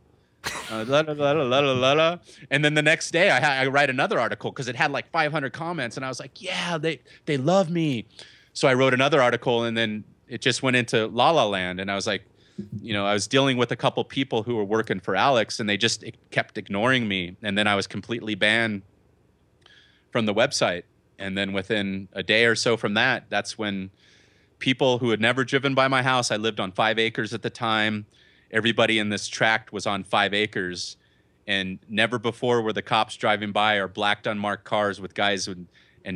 Uh, la, la, la. And then the next day, I, ha- I write another article because it had like 500 comments, and I was like, yeah, they they love me. So I wrote another article, and then it just went into La La Land, and I was like, you know, I was dealing with a couple people who were working for Alex, and they just kept ignoring me, and then I was completely banned from the website. And then within a day or so from that, that's when people who had never driven by my house, I lived on five acres at the time. Everybody in this tract was on five acres, and never before were the cops driving by or blacked unmarked cars with guys, and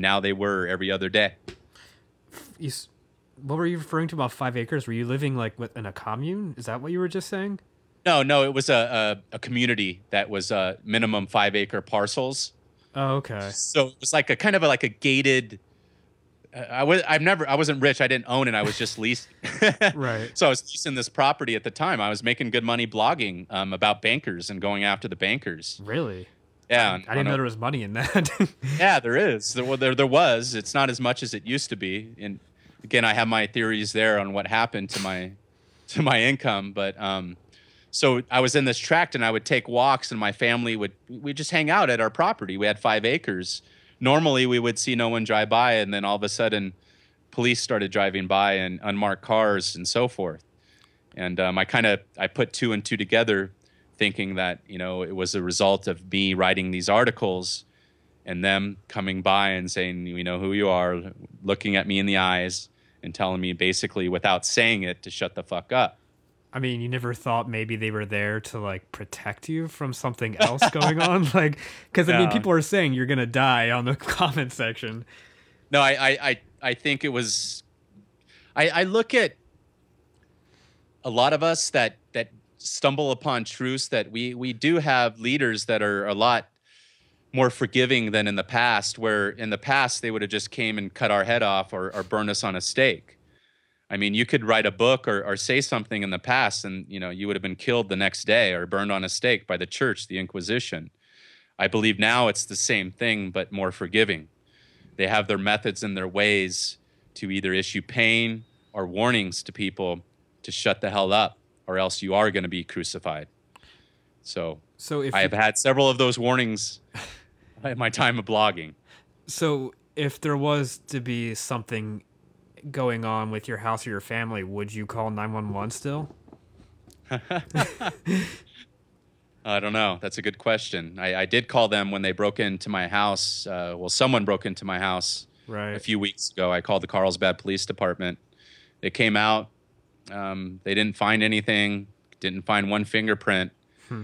now they were every other day. You what were you referring to about five acres? Were you living like in a commune? Is that what you were just saying? No, no, it was a, a, a community that was uh, minimum five acre parcels. Oh, okay. So it was like a kind of a, like a gated. uh, I was I've never I wasn't rich. I didn't own it. I was just leasing. Right. So I was leasing this property at the time. I was making good money blogging um, about bankers and going after the bankers. Really? Yeah, I on- didn't on know there was money in that. yeah, there is. There, well, there there was. It's not as much as it used to be. And again, I have my theories there on what happened to my to my income. But um, so I was in this tract, and I would take walks, and my family would we just hang out at our property. We had five acres. Normally, we would see no one drive by, and then all of a sudden, police started driving by and unmarked cars and so forth. And um, I kind of I put two and two together, thinking that you know it was a result of me writing these articles and them coming by and saying, "We know who you are," looking at me in the eyes and telling me basically without saying it to shut the fuck up. I mean, you never thought maybe they were there to like protect you from something else going on, like because I mean, people are saying you're gonna die on the comment section. No, I I I, I think it was. I, I look at a lot of us that that stumble upon truths that we we do have leaders that are a lot more forgiving than in the past where in the past they would have just came and cut our head off or, or burn us on a stake. I mean you could write a book or, or say something in the past and you know you would have been killed the next day or burned on a stake by the church the inquisition. I believe now it's the same thing but more forgiving. They have their methods and their ways to either issue pain or warnings to people to shut the hell up or else you are going to be crucified. So So if I you- have had several of those warnings. in my time of blogging. so if there was to be something going on with your house or your family, would you call nine one one still? I don't know. That's a good question. I, I did call them when they broke into my house. Uh, well, someone broke into my house Right. a few weeks ago. I called the Carlsbad Police Department. They came out. Um, they didn't find anything. Didn't find one fingerprint. Hmm.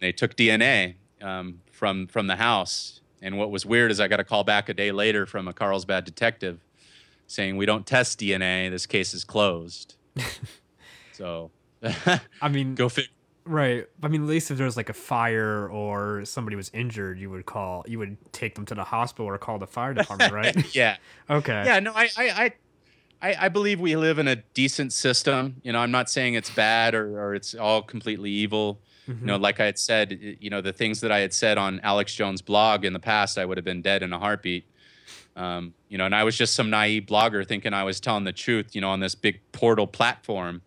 They took DNA um, from from the house. And what was weird is I got a call back a day later from a Carlsbad detective saying we don't test DNA. This case is closed. so I mean, go figure. right. I mean, at least if there was like a fire or somebody was injured, you would call, you would take them to the hospital or call the fire department, right? yeah. okay. Yeah, no, I, I, I, I, I believe we live in a decent system. You know, I'm not saying it's bad or, or it's all completely evil. Mhm. You know, like I had said, you know, the things that I had said on Alex Jones' blog in the past, I would have been dead in a heartbeat. Um, you know, and I was just some naive blogger thinking I was telling the truth, you know, on this big portal platform.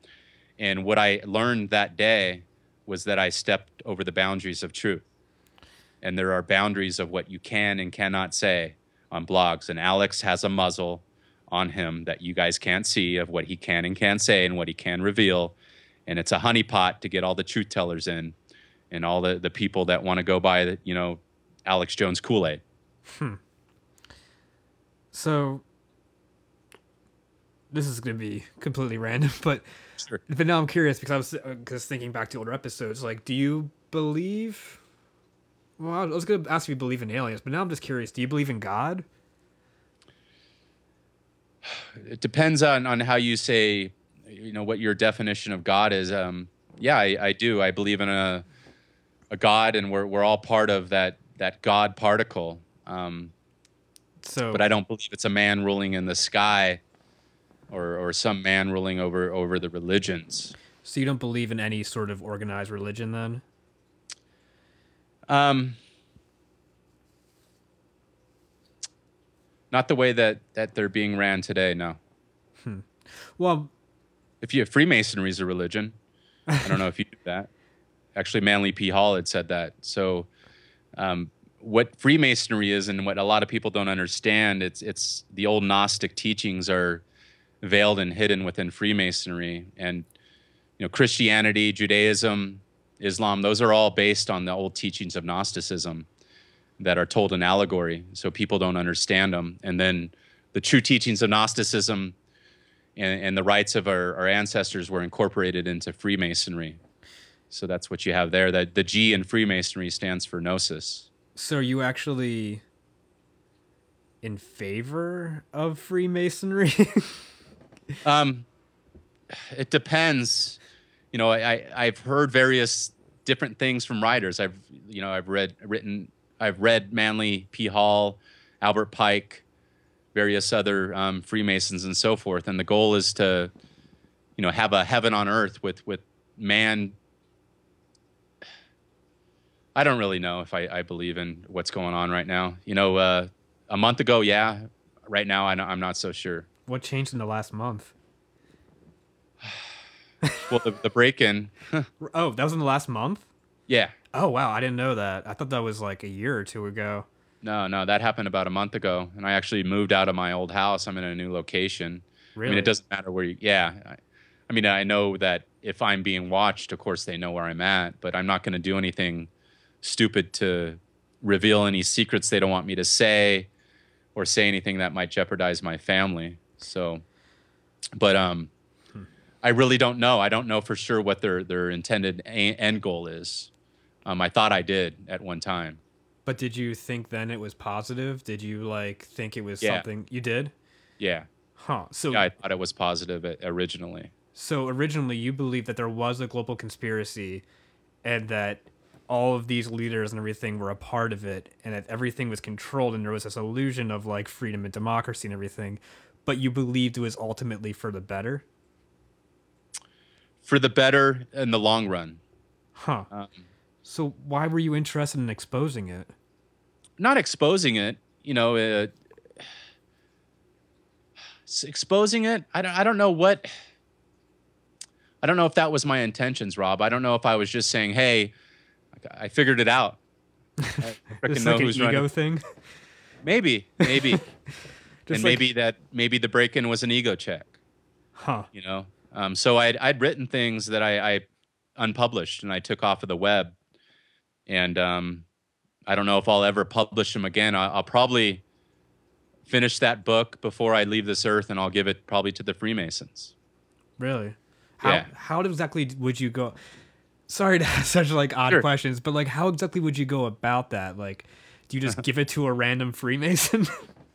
And what I learned that day was that I stepped over the boundaries of truth. And there are boundaries of what you can and cannot say on blogs. And Alex has a muzzle on him that you guys can't see of what he can and can't say and what he can reveal. And it's a honeypot to get all the truth tellers in and all the, the people that want to go by, you know, Alex Jones Kool Aid. hmm. So this is going to be completely random, but Sure. but now I'm curious because I was because thinking back to older episodes. Like, do you believe? Well, I was going to ask if you believe in aliens, but now I'm just curious. Do you believe in God? it depends on on how you say you know what your definition of god is um yeah i, I do. I believe in a a god and we're we're all part of that that god particle. Um So, but i don't believe it's a man ruling in the sky or or some man ruling over over the religions. So you don't believe in any sort of organized religion, then? um not the way that that they're being ran today no. Well, if you Freemasonry is a religion, I don't know if you do that. Actually, Manly P. Hall had said that. So, um, what Freemasonry is, and what a lot of people don't understand, it's it's the old Gnostic teachings are veiled and hidden within Freemasonry, and you know Christianity, Judaism, Islam. Those are all based on the old teachings of Gnosticism that are told in allegory, so people don't understand them. And then the true teachings of Gnosticism and, and the rites of our, our ancestors were incorporated into Freemasonry. So that's what you have there. That the G in Freemasonry stands for gnosis. so are you actually in favor of Freemasonry? Um, it depends. You know, I, I I've heard various different things from writers. I've you know I've read written I've read Manly P. Hall, Albert Pike, various other um, Freemasons and so forth. And the goal is to, you know, have a heaven on earth with with man. I don't really know if I, I believe in what's going on right now. You know, uh, a month ago, yeah. Right now, I, I'm not so sure. what changed in the last month? Well, the, the break-in, Oh, that was in the last month? yeah. Oh, wow. I didn't know that. I thought that was like a year or two ago. No, no, that happened about a month ago, and I actually moved out of my old house. I'm in a new location. I mean, it doesn't matter where you. Yeah, I, I mean, I know that if I'm being watched, of course they know where I'm at, but I'm not going to do anything stupid to reveal any secrets they don't want me to say, or say anything that might jeopardize my family. So, but um, I really don't know. I don't know for sure what their their intended a- end goal is. Um, I thought I did at one time. But did you think then it was positive? Did you like think it was Yeah. something you did? Yeah. Huh. So Yeah, I thought it was positive uh, originally. so originally you believed that there was a global conspiracy and that all of these leaders and everything were a part of it and that everything was controlled and there was this illusion of like freedom and democracy and everything, but you believed it was ultimately for the better? For the better in the long run. Huh. Um, So why were you interested in exposing it? not exposing it, you know, uh, exposing it. I don't, I don't know what. I don't know if that was my intentions, Rob. I don't know if I was just saying, "Hey, I figured it out." I know like an who's ego running. thing. Maybe, maybe, Just and like- maybe that maybe the break-in was an ego check. Huh. you know um, so I'd, I'd written things that I, I unpublished and i took off of the web and um, i don't know if i'll ever publish them again I'll, I'll probably finish that book before i leave this earth and i'll give it probably to the freemasons Really? How Yeah. how exactly would you go? Sorry to ask such like odd Sure. questions, but like how exactly would you go about that? Like, do you just give it to a random Freemason?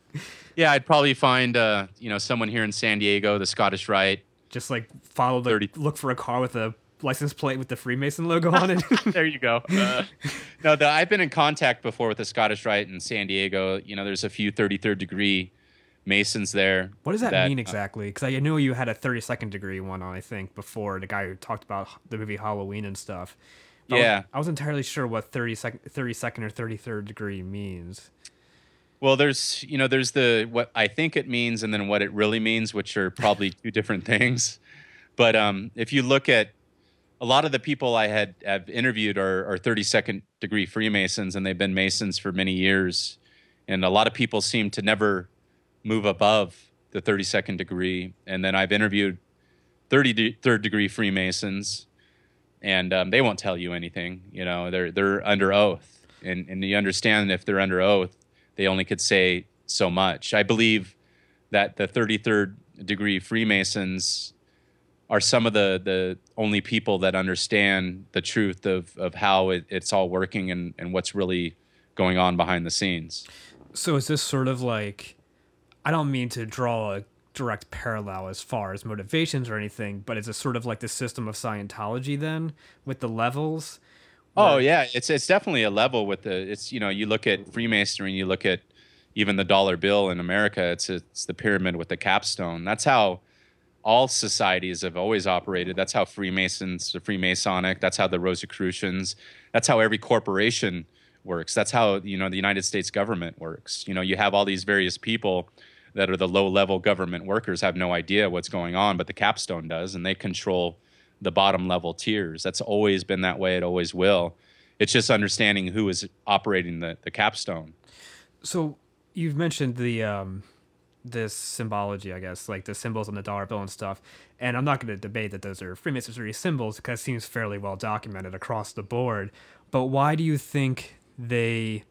yeah i'd probably find uh, you know someone here in san diego the scottish rite just like follow the 30. look for a car with a license plate with the Freemason logo on it. there you go. Uh, no, the, I've been in contact before with the Scottish Rite in San Diego. You know, there's a few 33rd degree Masons there. what does that, that, mean uh, exactly? Because I knew you had a 32nd degree one on, I think, before the guy who talked about the movie Halloween and stuff. But I was- Yeah. I was entirely sure what 32nd, 32nd or 33rd degree means. Well, there's you know there's the what I think it means and then what it really means, which are probably two different things. But um, if you look at a lot of the people I had have interviewed are, are 32nd degree Freemasons, and they've been Masons for many years. And a lot of people seem to never move above the 32nd degree. And then I've interviewed 33rd degree Freemasons, and um, they won't tell you anything. You know, they're they're under oath, and and you understand if they're under oath, they only could say so much. I believe that the 33rd degree Freemasons are some of the the only people that understand the truth of of how it, it's all working and and what's really going on behind the scenes. So is this sort of like I don't mean to draw a direct parallel as far as motivations or anything, but it's a sort of like the system of Scientology then with the levels. Oh yeah, it's it's definitely a level with the it's you know you look at Freemasonry, you look at even the dollar bill in America, it's it's the pyramid with the capstone. That's how all societies have always operated. That's how Freemasons, the Freemasonic, that's how the Rosicrucians, that's how every corporation works. That's how, you know, the United States government works. You know, you have all these various people that are the low level government workers have no idea what's going on, but the capstone does, and they control the bottom level tiers. That's always been that way. It always will. It's just understanding who is operating the, the capstone. So you've mentioned the um, this symbology, I guess, like the symbols on the dollar bill and stuff. And I'm not going to debate that those are Freemasonry symbols because it seems fairly well documented across the board. But why do you think they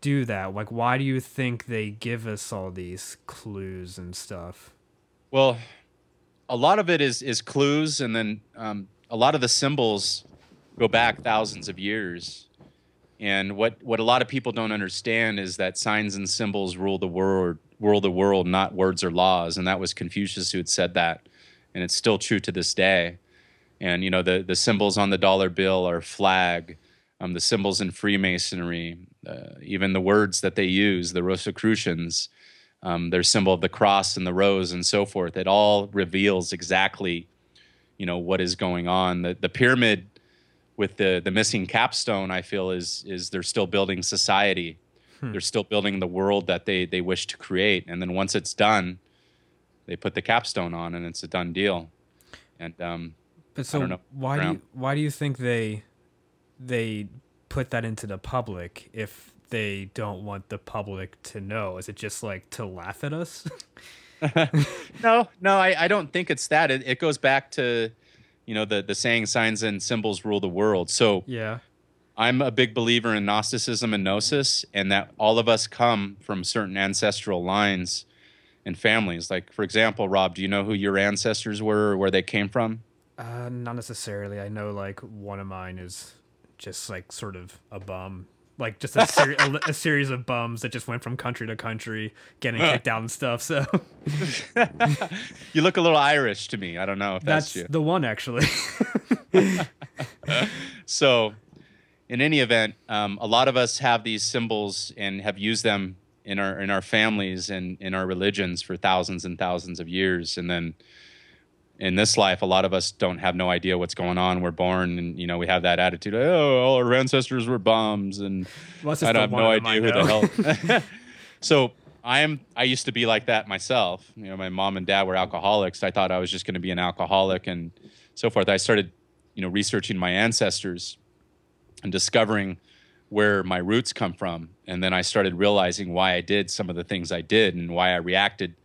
do that? Like, why do you think they give us all these clues and stuff? Well, a lot of it is is clues, and then um, a lot of the symbols go back thousands of years. And what, what a lot of people don't understand is that signs and symbols rule the world rule the world, not words or laws. And that was Confucius who had said that. And it's still true to this day. And, you know, the, the symbols on the dollar bill are flag, um, the symbols in Freemasonry, uh, even the words that they use, the Rosicrucians, um, their symbol of the cross and the rose and so forth. It all reveals exactly, you know, what is going on. The, the pyramid with the, the missing capstone, I feel, is, is they're still building society Hmm. They're still building the world that they they wish to create, and then once it's done, they put the capstone on, and it's a done deal. And um, but so why do you, why do you think they they put that into the public if they don't want the public to know? Is it just like to laugh at us? no, no, I, I don't think it's that. It, it goes back to, you know, the the saying signs and symbols rule the world. So yeah, I'm a big believer in Gnosticism and Gnosis, and that all of us come from certain ancestral lines and families. Like, for example, Rob, do you know who your ancestors were or where they came from? Uh, not necessarily. I know, like, one of mine is just like sort of a bum, like just a, ser- a, a, series of bums that just went from country to country, getting kicked out and stuff. So, you look a little Irish to me. I don't know if that's, that's the one actually. so in any event, um, a lot of us have these symbols and have used them in our in our families and in our religions for thousands and thousands of years, and then in this life, a lot of us don't have no idea what's going on. We're born, and you know, we have that attitude. Oh, all our ancestors were bums, and well, I have no idea who the hell. so I am. I used to be like that myself. You know, my mom and dad were alcoholics. I thought I was just going to be an alcoholic and so forth. I started, you know, researching my ancestors and discovering where my roots come from. And then I started realizing why I did some of the things I did and why I reacted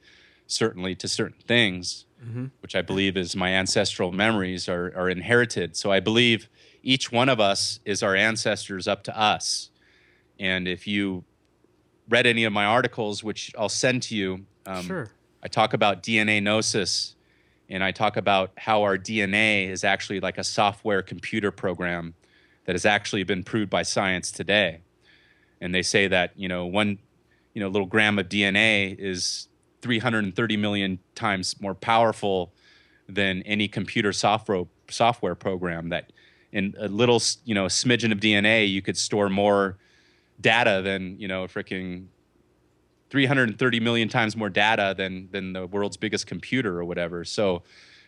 certainly to certain things, mm-hmm. which I believe is my ancestral memories are, are inherited. So I believe each one of us is our ancestors up to us. And if you read any of my articles, which I'll send to you, um, sure. I talk about DNA gnosis and I talk about how our DNA is actually like a software computer program that has actually been proved by science today. And they say that, you know, one, you know, little gram of DNA is 330 million times more powerful than any computer software software program that in a little, you know, smidgen of DNA you could store more data than, you know, freaking 330 million times more data than than the world's biggest computer or whatever. So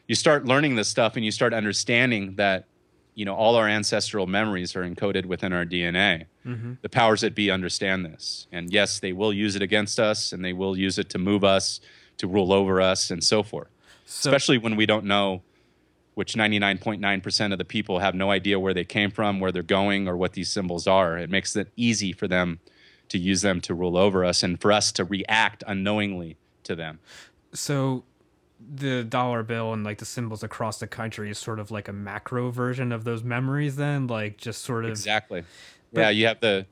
you start learning this stuff and you start understanding that you know all our ancestral memories are encoded within our DNA. Mm-hmm. The powers that be understand this, and yes, they will use it against us, and they will use it to move us, to rule over us, and so forth. So, Especially when we don't know, which 99.9% of the people have no idea where they came from, where they're going, or what these symbols are. It makes it easy for them to use them to rule over us, and for us to react unknowingly to them. so the dollar bill and like the symbols across the country is sort of like a macro version of those memories. Then, like just sort of Exactly. But- yeah, you have the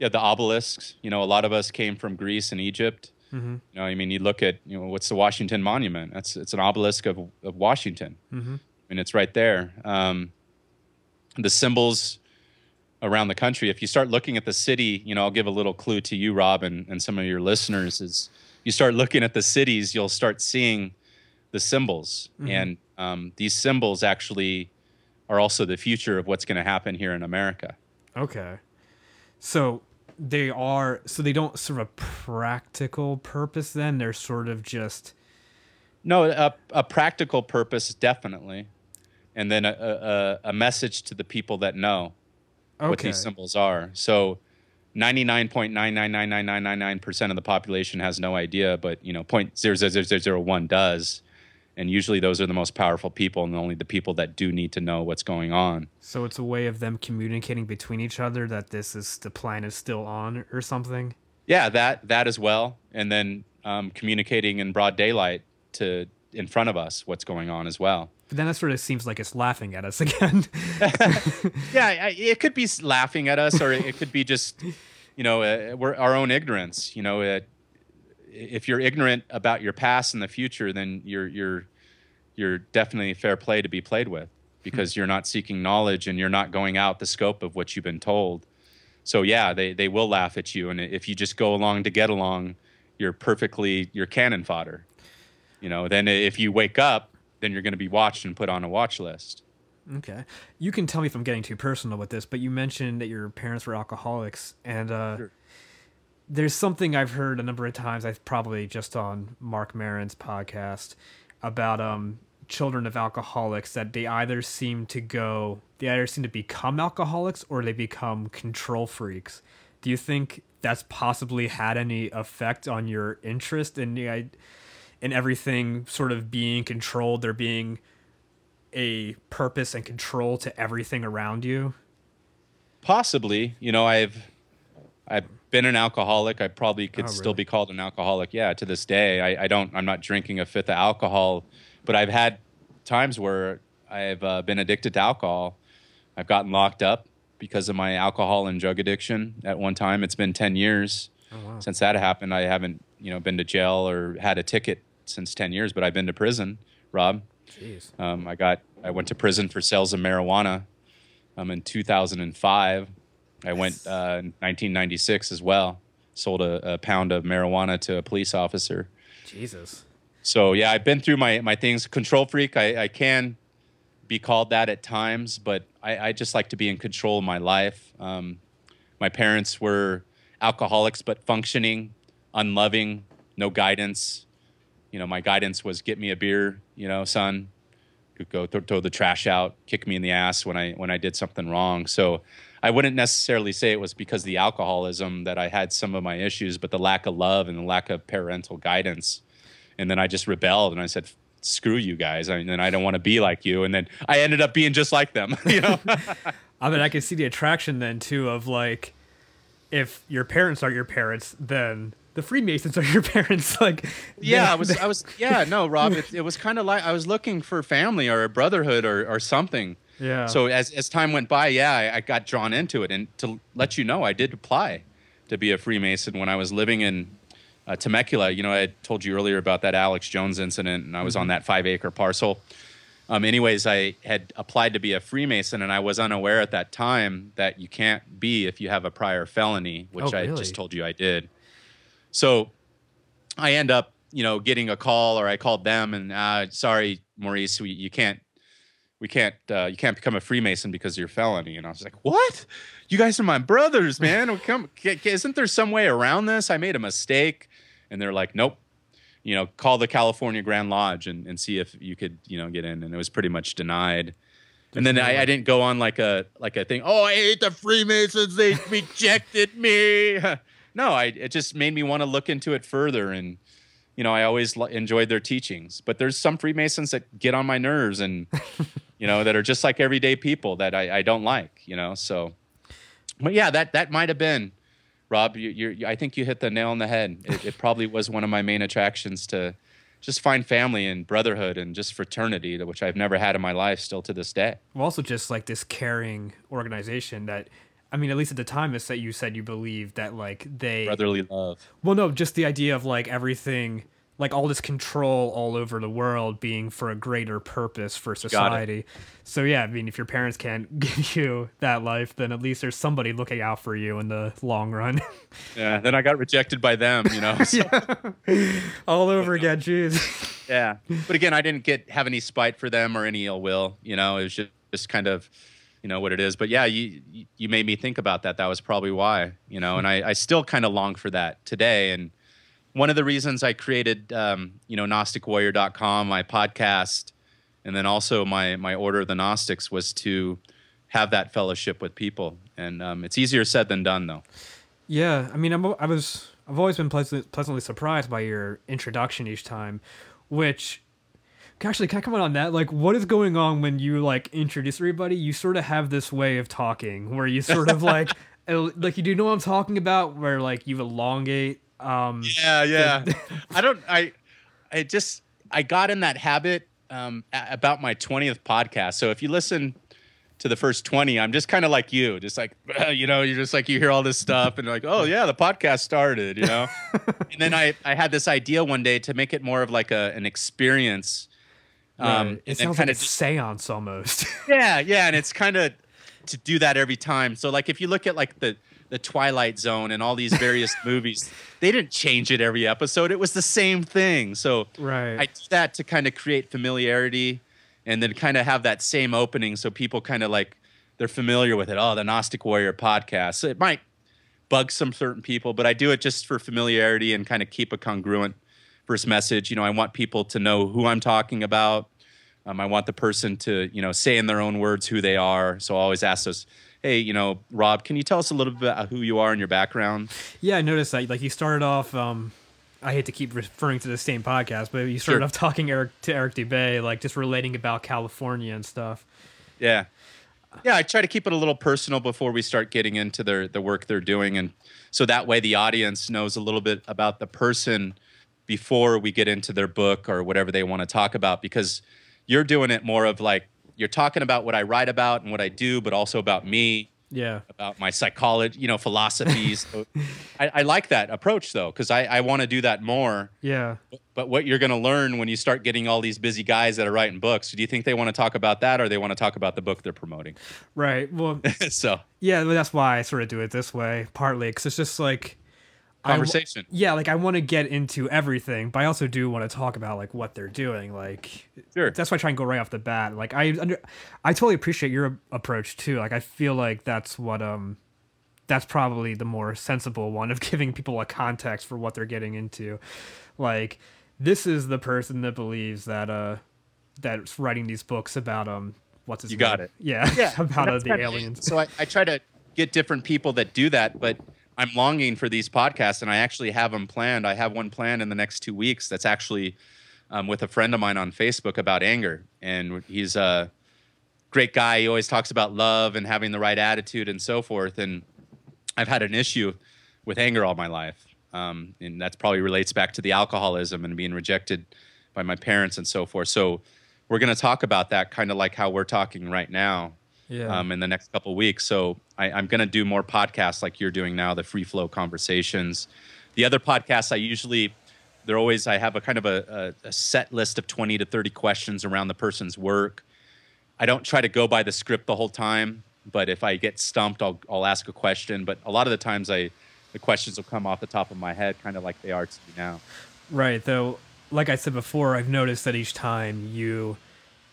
have the obelisks. You know, a lot of us came from Greece and Egypt. Mhm. You know, I mean, you look at you know what's the Washington Monument? That's it's an obelisk of of Washington. Mhm. I mean, it's right there. Um, the symbols around the country. If you start looking at the city, you know, I'll give a little clue to you, Rob, and, and some of your listeners. Is you start looking at the cities, you'll start seeing the symbols, and um, these symbols actually are also the future of what's going to happen here in America. Okay. So they are so they don't serve a practical purpose then they're sort of just No, a, a practical purpose, definitely. And then a, a, a message to the people that know what these symbols are. So 99.9999999% of the population has no idea, but, you know, 0.00001 does. And usually those are the most powerful people and only the people that do need to know what's going on. So it's a way of them communicating between each other that this is the plan is still on or something. Yeah, that that as well. And then um, communicating in broad daylight to in front of us what's going on as well. But then that sort of seems like it's laughing at us again. yeah, I- it could be laughing at us, or it could be just, you know, uh, we're our own ignorance. You know, uh, if you're ignorant about your past and the future, then you're you're you're definitely fair play to be played with because you're not seeking knowledge and you're not going out the scope of what you've been told. So yeah, they they will laugh at you, and if you just go along to get along, you're perfectly you're cannon fodder. You know, then if you wake up, then you're going to be watched and put on a watch list. okay. You can tell me if I'm getting too personal with this, but you mentioned that your parents were alcoholics and uh Sure. There's something I've heard a number of times, I've probably just on Marc Maron's podcast about um children of alcoholics that they either seem to go they either seem to become alcoholics or they become control freaks. Do you think that's possibly had any effect on your interest in the i- in everything sort of being controlled, there being a purpose and control to everything around you? Possibly, you know, I've I've been an alcoholic. I probably could Oh, still be called an alcoholic. Yeah, to this day, I, I don't. I'm not drinking a fifth of alcohol, but I've had times where I've uh, been addicted to alcohol. I've gotten locked up because of my alcohol and drug addiction. At one time, it's been ten years Oh wow. since that happened. I haven't, you know, been to jail or had a ticket since ten years, but I've been to prison. Rob, Jeez. um, I got I went to prison for sales of marijuana um, in 2005. I went uh, in 1996 as well. Sold a, a pound of marijuana to a police officer. Jesus. So yeah, I've been through my my things. Control freak. I, I can be called that at times, but I, I just like to be in control of my life. Um, my parents were alcoholics, but functioning, unloving, no guidance. You know, my guidance was get me a beer. You know, son, go th- throw the trash out, kick me in the ass when I when I did something wrong. So I wouldn't necessarily say it was because of the alcoholism that I had some of my issues, but the lack of love and the lack of parental guidance. And then I just rebelled and I said, "Screw you guys!" I, and I don't want to be like you. And then I ended up being just like them. You know? I mean, I can see the attraction then too of like, if your parents are your parents, then the Freemasons are your parents. Like, yeah, I was, I was, yeah, no, Rob, it, it was kind of like I was looking for family or a brotherhood or, or something. Yeah. So as as time went by, yeah, I, I got drawn into it. And to let you know, I did apply to be a Freemason when I was living in uh, Temecula. You know, I told you earlier about that Alex Jones incident, and I was on that five acre parcel. Um, anyways, I had applied to be a Freemason, and I was unaware at that time that you can't be if you have a prior felony, which Oh, I really? just told you I did. So I end up, you know, getting a call, or I called them, and uh, sorry, Maurice, we, you can't we can't uh, you can't become a Freemason because of your felony. And I was like, what? You guys are my brothers, man. Come, isn't there some way around this? I made a mistake. And they're like, nope. You know, call the California Grand Lodge and, and see if you could, you know, get in. And it was pretty much denied. and then I, I didn't go on like a like a thing. Oh, I hate the Freemasons. They rejected me. no, I it just made me want to look into it further, and you know, I always lo- enjoyed their teachings. But there's some Freemasons that get on my nerves, and you know, that are just like everyday people that I, I don't like. You know, so. But yeah, that that might have been, Rob. You, you I think you hit the nail on the head. It, it probably was one of my main attractions to just find family and brotherhood and just fraternity, which I've never had in my life still to this day. Well, also just like this caring organization that, I mean, at least at the time, is that you said you believed that like they brotherly love. Well, no, just the idea of like everything, like all this control all over the world being for a greater purpose for society. So yeah, I mean, if your parents can't give you that life, then at least there's somebody looking out for you in the long run. yeah. Then I got rejected by them, you know. So. yeah. all over again, jeez. yeah, but again, I didn't get have any spite for them or any ill will. You know, it was just, just kind of you know what it is but yeah you you made me think about that that was probably why you know and hmm. i, I still kind of long for that today and one of the reasons i created um, you know gnosticwarrior.com my podcast and then also my my order of the gnostics was to have that fellowship with people. And um, it's easier said than done though. Yeah i mean I'm, i was i've always been pleasant, pleasantly surprised by your introduction each time which actually can i comment on that? Like what is going on when you like introduce everybody? You sort of have this way of talking where you sort of like like you do know what i'm talking about where like you elongate um yeah yeah i don't i i just i got in that habit um about my 20th podcast so if you listen to the first 20 i'm just kind of like you just like you know you're just like you hear all this stuff and like oh yeah the podcast started you know and then i i had this idea one day to make it more of like a an experience um, right. it sounds like a seance almost. yeah, yeah, and it's kind of to do that every time. So like if you look at like the the Twilight Zone and all these various movies, they didn't change it every episode. It was the same thing. So right. I do that to kind of create familiarity and then kind of have that same opening so people kind of like they're familiar with it. Oh, the Gnostic Warrior podcast. So it might bug some certain people, but I do it just for familiarity and kind of keep a congruent first message. You know, I want people to know who I'm talking about. Um, I want the person to, you know, say in their own words who they are. So I always ask us, hey, you know, Rob, can you tell us a little bit about who you are and your background? Yeah, I noticed that. Like you started off. Um, I hate to keep referring to the same podcast, but you started sure. off talking Eric to Eric Dubay, like just relating about California and stuff. Yeah, yeah. I try to keep it a little personal before we start getting into their the work they're doing, and so that way the audience knows a little bit about the person before we get into their book or whatever they want to talk about because you're doing it more of like you're talking about what I write about and what I do, but also about me. Yeah. About my psychology, you know, philosophies. I, I, like that approach though, because I, I want to do that more. Yeah. But what you're going to learn when you start getting all these busy guys that are writing books, do you think they want to talk about that or they want to talk about the book they're promoting? Right. Well, so. Yeah, that's why I sort of do it this way, partly because it's just like conversation. yeah, like I want to get into everything, but I also do want to talk about like what they're doing. Like, sure. that's why I try and go right off the bat. Like, I under, I totally appreciate your approach too. Like, I feel like that's what um, that's probably the more sensible one of giving people a context for what they're getting into. Like, this is the person that believes that uh, that's writing these books about um, what's his you name? got it. Yeah, yeah, about uh, the aliens. So I, I try to get different people that do that, but I'm longing for these podcasts, and I actually have them planned. I have one planned in the next two weeks. That's actually um, with a friend of mine on Facebook about anger, and he's a great guy. He always talks about love and having the right attitude and so forth. And I've had an issue with anger all my life, um, and that probably relates back to the alcoholism and being rejected by my parents and so forth. So we're going to talk about that, kind of like how we're talking right now yeah. um, in the next couple weeks. So I, am going to do more podcasts like you're doing now, the free flow conversations. The other podcasts, I usually, they're always, I have a kind of a, a, a set list of 20 to 30 questions around the person's work. I don't try to go by the script the whole time, but if I get stumped, I'll, I'll ask a question. But a lot of the times, I, the questions will come off the top of my head, kind of like they are to me now. Right. Though, like I said before, I've noticed that each time you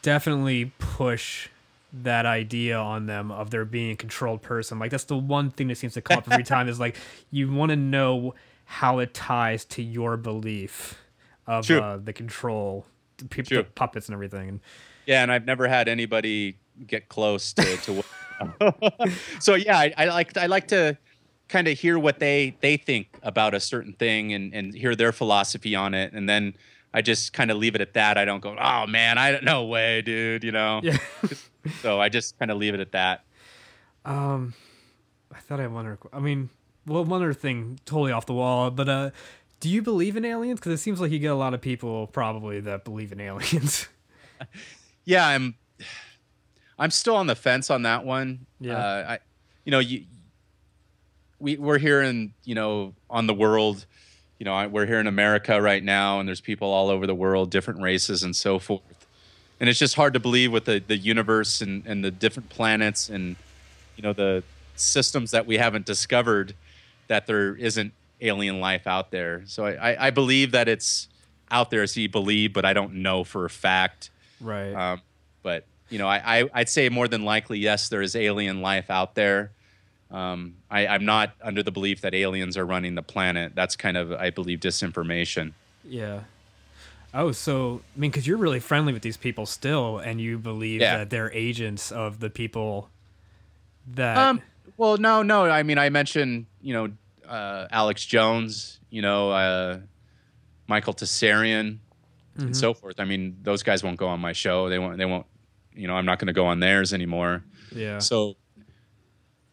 definitely push that idea on them of there being a controlled person. Like that's the one thing that seems to come up every time is like you want to know how it ties to your belief of uh, the control, people, the puppets and everything. Yeah, and I've never had anybody get close to. to so yeah, I, I like I like to kind of hear what they they think about a certain thing and and hear their philosophy on it, and then I just kind of leave it at that. I don't go, oh man, I don't no way, dude. You know. Yeah. so I just kind of leave it at that. Um, I thought I had one other. I mean, well, one other thing, totally off the wall, but uh, do you believe in aliens? Because it seems like you get a lot of people probably that believe in aliens. yeah, I'm. I'm still on the fence on that one. Yeah. Uh, I, you know, you. We we're here in you know on the world, you know we're here in America right now, and there's people all over the world, different races and so forth, and it's just hard to believe with the the universe and and the different planets and you know the systems that we haven't discovered that there isn't alien life out there. So I, I, I believe that it's out there. So you believe, but I don't know for a fact. Right. Um, but you know, I, I I'd say more than likely, yes, there is alien life out there. Um, I, I'm not under the belief that aliens are running the planet. That's kind of, I believe, disinformation. Yeah. Oh, so I mean, because you're really friendly with these people still, and you believe Yeah. that they're agents of the people that. Um, well, no, no. I mean, I mentioned, you know, uh, Alex Jones, you know, uh, Michael Tsarion, and so forth. I mean, those guys won't go on my show. They won't. They won't. You know, I'm not going to go on theirs anymore. yeah. So,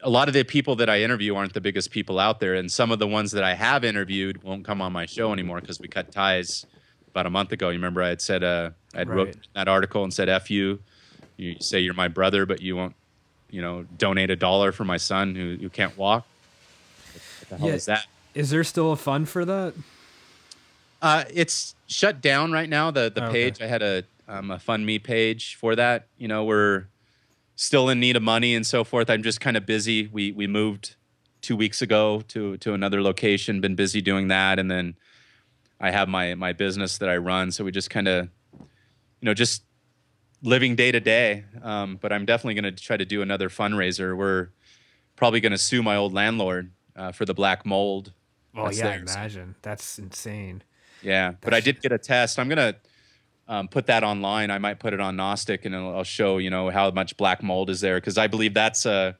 a lot of the people that I interview aren't the biggest people out there, and some of the ones that I have interviewed won't come on my show anymore because we cut ties about a month ago. You remember I had said uh, I Right. wrote that article and said "f you." You say you're my brother, but you won't, you know, donate a dollar for my son who, who can't walk. What the hell Yeah. is that? Is there still a fund for that? Uh, it's shut down right now. The the Oh, okay. page I had a um, a fund me page for that. You know, we're still in need of money and so forth. I'm just kind of busy. We we moved two weeks ago to to another location. Been busy doing that, and then I have my my business that I run. So we just kind of, you know, just living day to day. Um, but I'm definitely going to try to do another fundraiser. We're probably going to sue my old landlord uh, for the black mold. That's yeah, I imagine that's insane. Yeah, but I did get a test. I'm gonna um, put that online. I might put it on Gnostic, and I'll show you know how much black mold is there because I believe that's uh,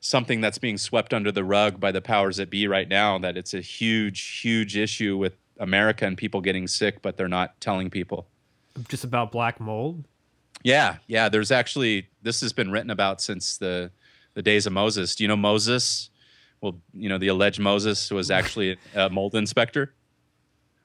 something that's being swept under the rug by the powers that be right now. That it's a huge, huge issue with America and people getting sick, but they're not telling people. Just about black mold. Yeah, yeah. There's actually this has been written about since the the days of Moses. Do you know Moses? Well, you know the alleged Moses was actually a mold inspector.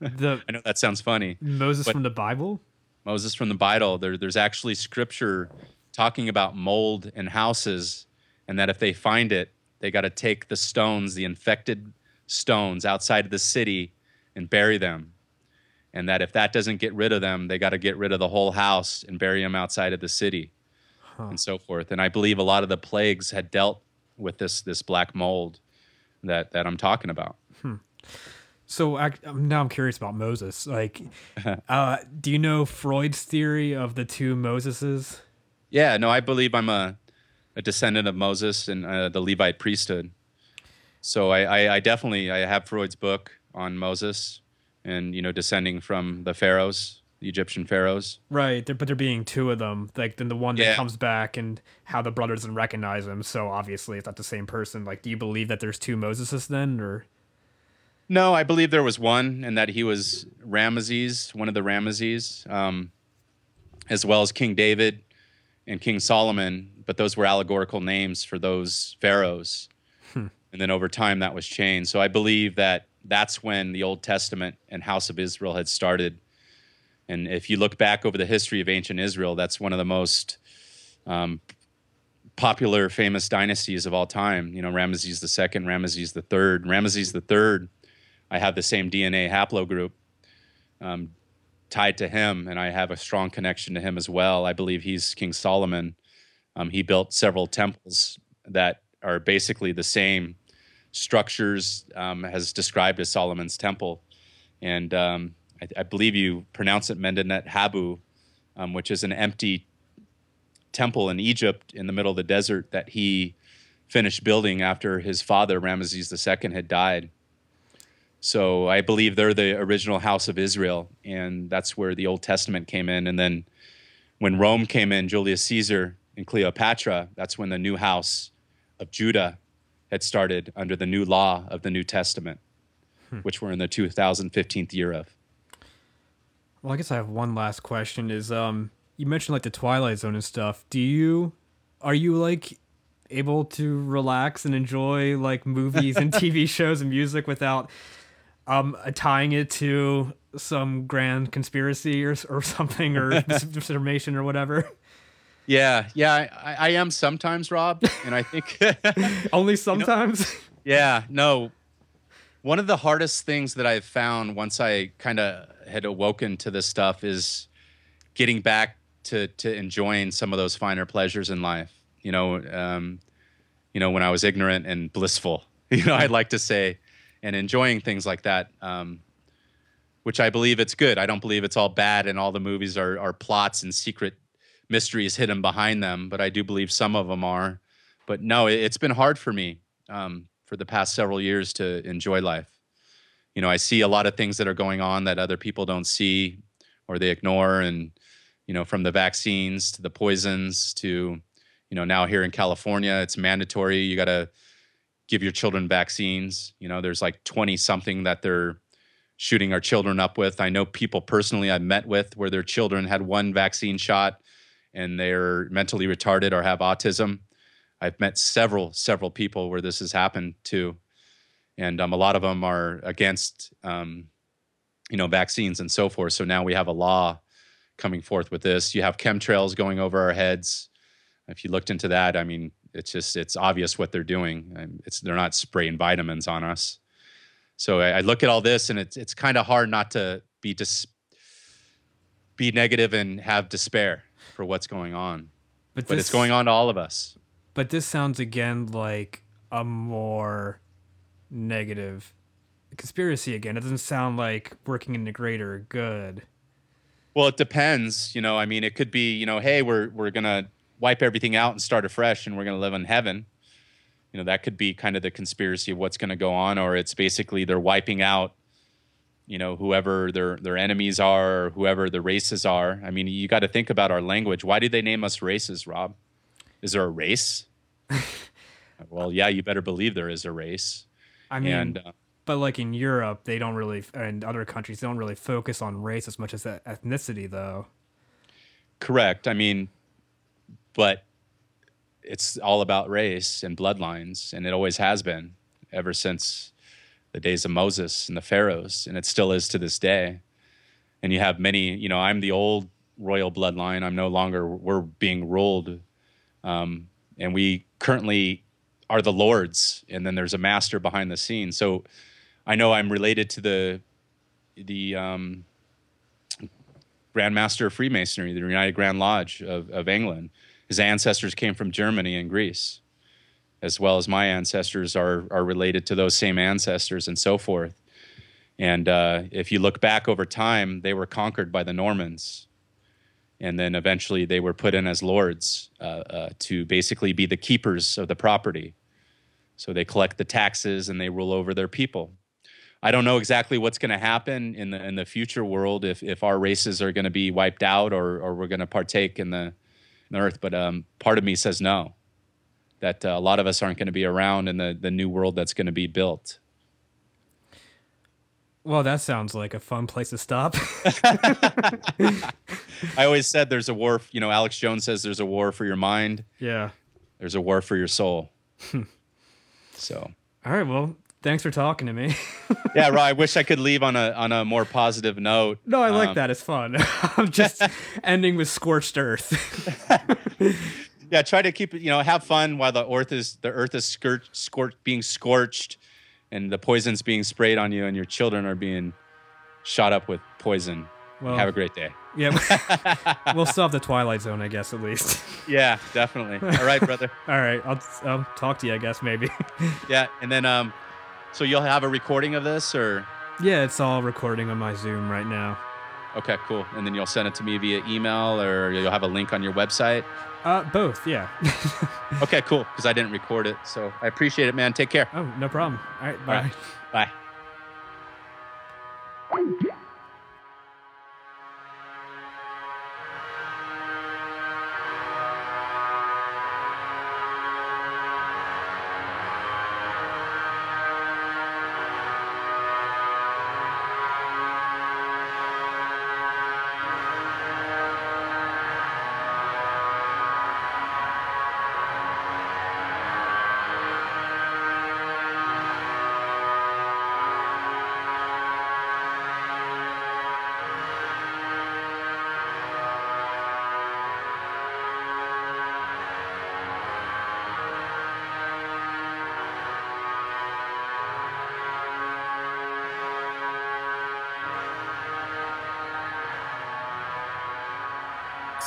The I know that sounds funny. Moses from the Bible. Moses from the Bible. There, there's actually scripture talking about mold in houses, and that if they find it, they got to take the stones, the infected stones outside of the city, and bury them. And that if that doesn't get rid of them, they got to get rid of the whole house and bury them outside of the city, and so forth. And I believe a lot of the plagues had dealt with this this black mold that that I'm talking about. Hmm. So I, um, now I'm curious about Moses. Like, uh, do you know Freud's theory of the two Moseses? Yeah, no, I believe I'm a, a descendant of Moses and uh, the Levite priesthood. So I, I, I definitely I have Freud's book on Moses and you know descending from the pharaohs, the Egyptian pharaohs. Right, but there being two of them, like then the one that Yeah. comes back and how the brothers didn't recognize him. So obviously it's not the same person. Like, do you believe that there's two Moseses then, or No, I believe there was one, and that he was Ramesses, one of the Ramesses, um, as well as King David and King Solomon. But those were allegorical names for those pharaohs. And then over time, that was changed. So I believe that that's when the Old Testament and House of Israel had started. And if you look back over the history of ancient Israel, that's one of the most um, popular, famous dynasties of all time. You know, Ramesses II, Ramesses III. Ramesses III I have the same DNA haplogroup um, tied to him, and I have a strong connection to him as well. I believe he's King Solomon. Um, he built several temples that are basically the same structures um, as described as Solomon's temple, and um, I, I believe you pronounce it Mendenet Habu, um, which is an empty temple in Egypt in the middle of the desert that he finished building after his father Ramesses II had died. So I believe they're the original house of Israel, and that's where the Old Testament came in. And then when Rome came in, Julius Caesar and Cleopatra, that's when the new house of Judah had started under the new law of the New Testament, hmm. which we're in the 2015th year of. Well, I guess I have one last question is um you mentioned like the Twilight Zone and stuff. Do you are you like able to relax and enjoy like movies and TV shows and music without um tying it to some grand conspiracy or or something or misinformation or whatever? Yeah, yeah, I, I am sometimes, Rob, and I think only sometimes. You know, yeah, no. One of the hardest things that I've found once I kind of had awoken to this stuff is getting back to to enjoying some of those finer pleasures in life. You know, um, you know, when I was ignorant and blissful, you know, I'd like to say, and enjoying things like that. Um, which I believe it's good. I don't believe it's all bad and all the movies are are plots and secret mysteries hidden behind them, but I do believe some of them are. But no, it, has been hard for me um, for the past several years to enjoy life. You know, I see a lot of things that are going on that other people don't see or they ignore, and you know, from the vaccines to the poisons to, you know, now here in California, it's mandatory. You got to give your children vaccines. You know, there's like 20 something that they're shooting our children up with. I know people personally I've met with where their children had one vaccine shot and they're mentally retarded or have autism. I've met several, several people where this has happened to, and um, a lot of them are against, um, you know, vaccines and so forth. So now we have a law coming forth with this. You have chemtrails going over our heads. If you looked into that, I mean, it's just it's obvious what they're doing. It's they're not spraying vitamins on us. So I, I look at all this, and it's it's kind of hard not to be dis- be negative and have despair for what's going on. But, but this, it's going on to all of us. But this sounds again like a more negative conspiracy again. It doesn't sound like working in the greater good. Well, it depends. You know, I mean, it could be, you know, hey, we're we're gonna wipe everything out and start afresh, and we're gonna live in heaven. You know, that could be kind of the conspiracy of what's going to go on, or it's basically they're wiping out you know whoever their their enemies are or whoever the races are. I mean you got to think about our language. Why do they name us races rob? Is there a race? Well yeah you better believe there is a race. I mean and, uh, but like in europe they don't really and other countries they don't really focus on race as much as ethnicity though. Correct. I mean but it's all about race and bloodlines and it always has been ever since the days of Moses and the pharaohs, and it still is to this day. And you have many, you know, I'm the old royal bloodline. I'm no longer, we're being ruled. Um, and we currently are the lords, and then there's a master behind the scenes. So I know I'm related to the, the, um, Grand Master of Freemasonry, the United Grand Lodge of, of England. His ancestors came from Germany and Greece as well as my ancestors are are related to those same ancestors and so forth. And uh, if you look back over time, they were conquered by the Normans, and then eventually they were put in as lords uh, uh, to basically be the keepers of the property. So they collect the taxes and they rule over their people. I don't know exactly what's going to happen in the in the future world if if our races are going to be wiped out or or we're going to partake in the, the earth. But um, part of me says no that uh, a lot of us aren't going to be around in the, the new world that's going to be built. Well, that sounds like a fun place to stop. I always said there's a war, you know, Alex Jones says there's a war for your mind. Yeah. There's a war for your soul. so. All right. Well, thanks for talking to me. yeah, right. I wish I could leave on a on a more positive note. No, I like um, that. It's fun. I'm just ending with scorched earth yeah, try to keep it. You know, have fun while the earth is the earth is scorched, scorched, being scorched, and the poison's being sprayed on you, and your children are being shot up with poison. Well, have a great day. Yeah, we'll still have the Twilight Zone, I guess, at least. Yeah, definitely. All right, brother. All right, I'll, I'll talk to you, I guess, maybe. yeah, and then um, so you'll have a recording of this, or? Yeah, it's all recording on my Zoom right now. Okay, cool. And then you'll send it to me via email, or you'll have a link on your website. Uh, both, yeah. okay, cool. Because I didn't record it, so I appreciate it, man. Take care. Oh, no problem. All right, bye. All right, bye.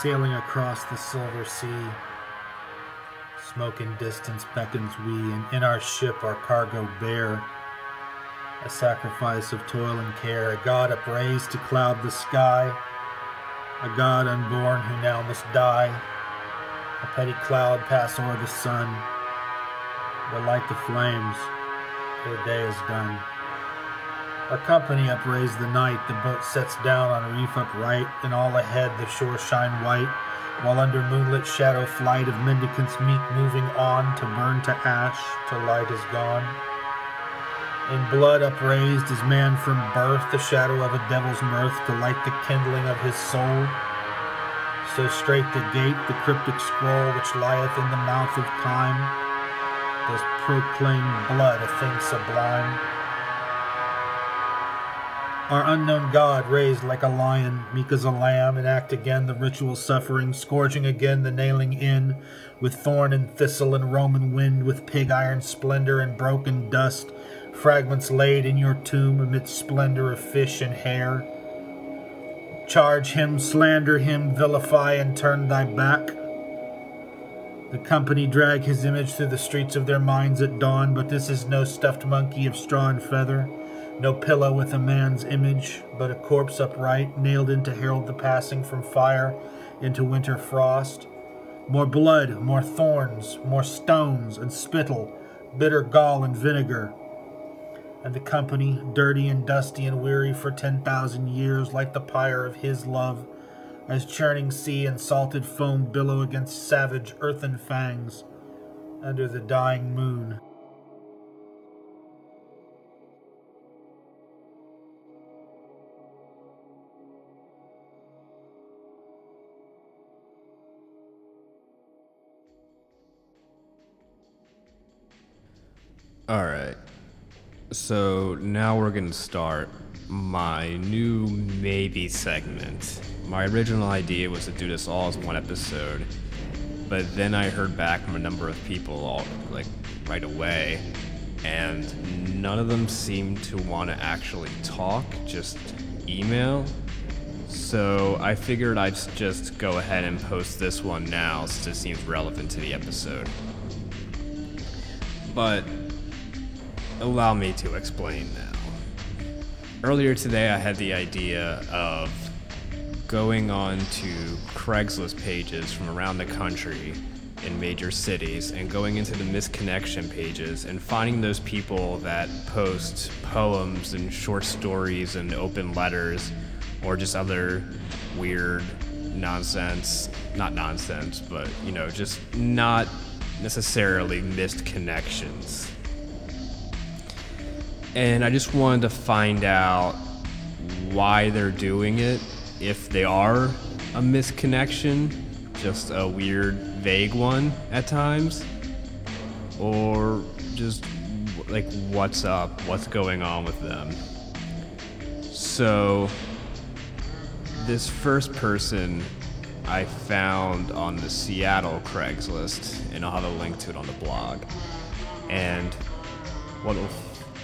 Sailing across the silver sea, smoke in distance beckons we, and in our ship our cargo bear. A sacrifice of toil and care, a god upraised to cloud the sky, a god unborn who now must die. A petty cloud pass o'er the sun, but light the flames, for the day is done. Our company upraise the night, the boat sets down on a reef upright, and all ahead the shore shine white, while under moonlit shadow flight of mendicants meek moving on to burn to ash till light is gone. In blood upraised is man from birth, the shadow of a devil's mirth to light the kindling of his soul. So straight the gate, the cryptic scroll which lieth in the mouth of time, does proclaim blood a thing sublime. Our unknown God, raised like a lion, meek as a lamb, and act again the ritual suffering, scourging again the nailing in, with thorn and thistle and Roman wind, with pig iron splendor and broken dust, fragments laid in your tomb amidst splendor of fish and hair. Charge him, slander him, vilify, and turn thy back. The company drag his image through the streets of their minds at dawn, but this is no stuffed monkey of straw and feather. No pillow with a man's image, but a corpse upright, nailed in to herald the passing from fire into winter frost. More blood, more thorns, more stones and spittle, bitter gall and vinegar. And the company, dirty and dusty and weary for ten thousand years, like the pyre of his love, as churning sea and salted foam billow against savage earthen fangs under the dying moon. All right. So now we're going to start my new maybe segment. My original idea was to do this all as one episode, but then I heard back from a number of people all like right away, and none of them seemed to want to actually talk, just email. So I figured I'd just go ahead and post this one now since it seems relevant to the episode. But allow me to explain now. Earlier today, I had the idea of going on to Craigslist pages from around the country in major cities and going into the misconnection pages and finding those people that post poems and short stories and open letters or just other weird nonsense, not nonsense, but you know, just not necessarily missed connections and I just wanted to find out why they're doing it, if they are a misconnection, just a weird, vague one at times, or just like what's up, what's going on with them. So, this first person I found on the Seattle Craigslist, and I'll have a link to it on the blog. And what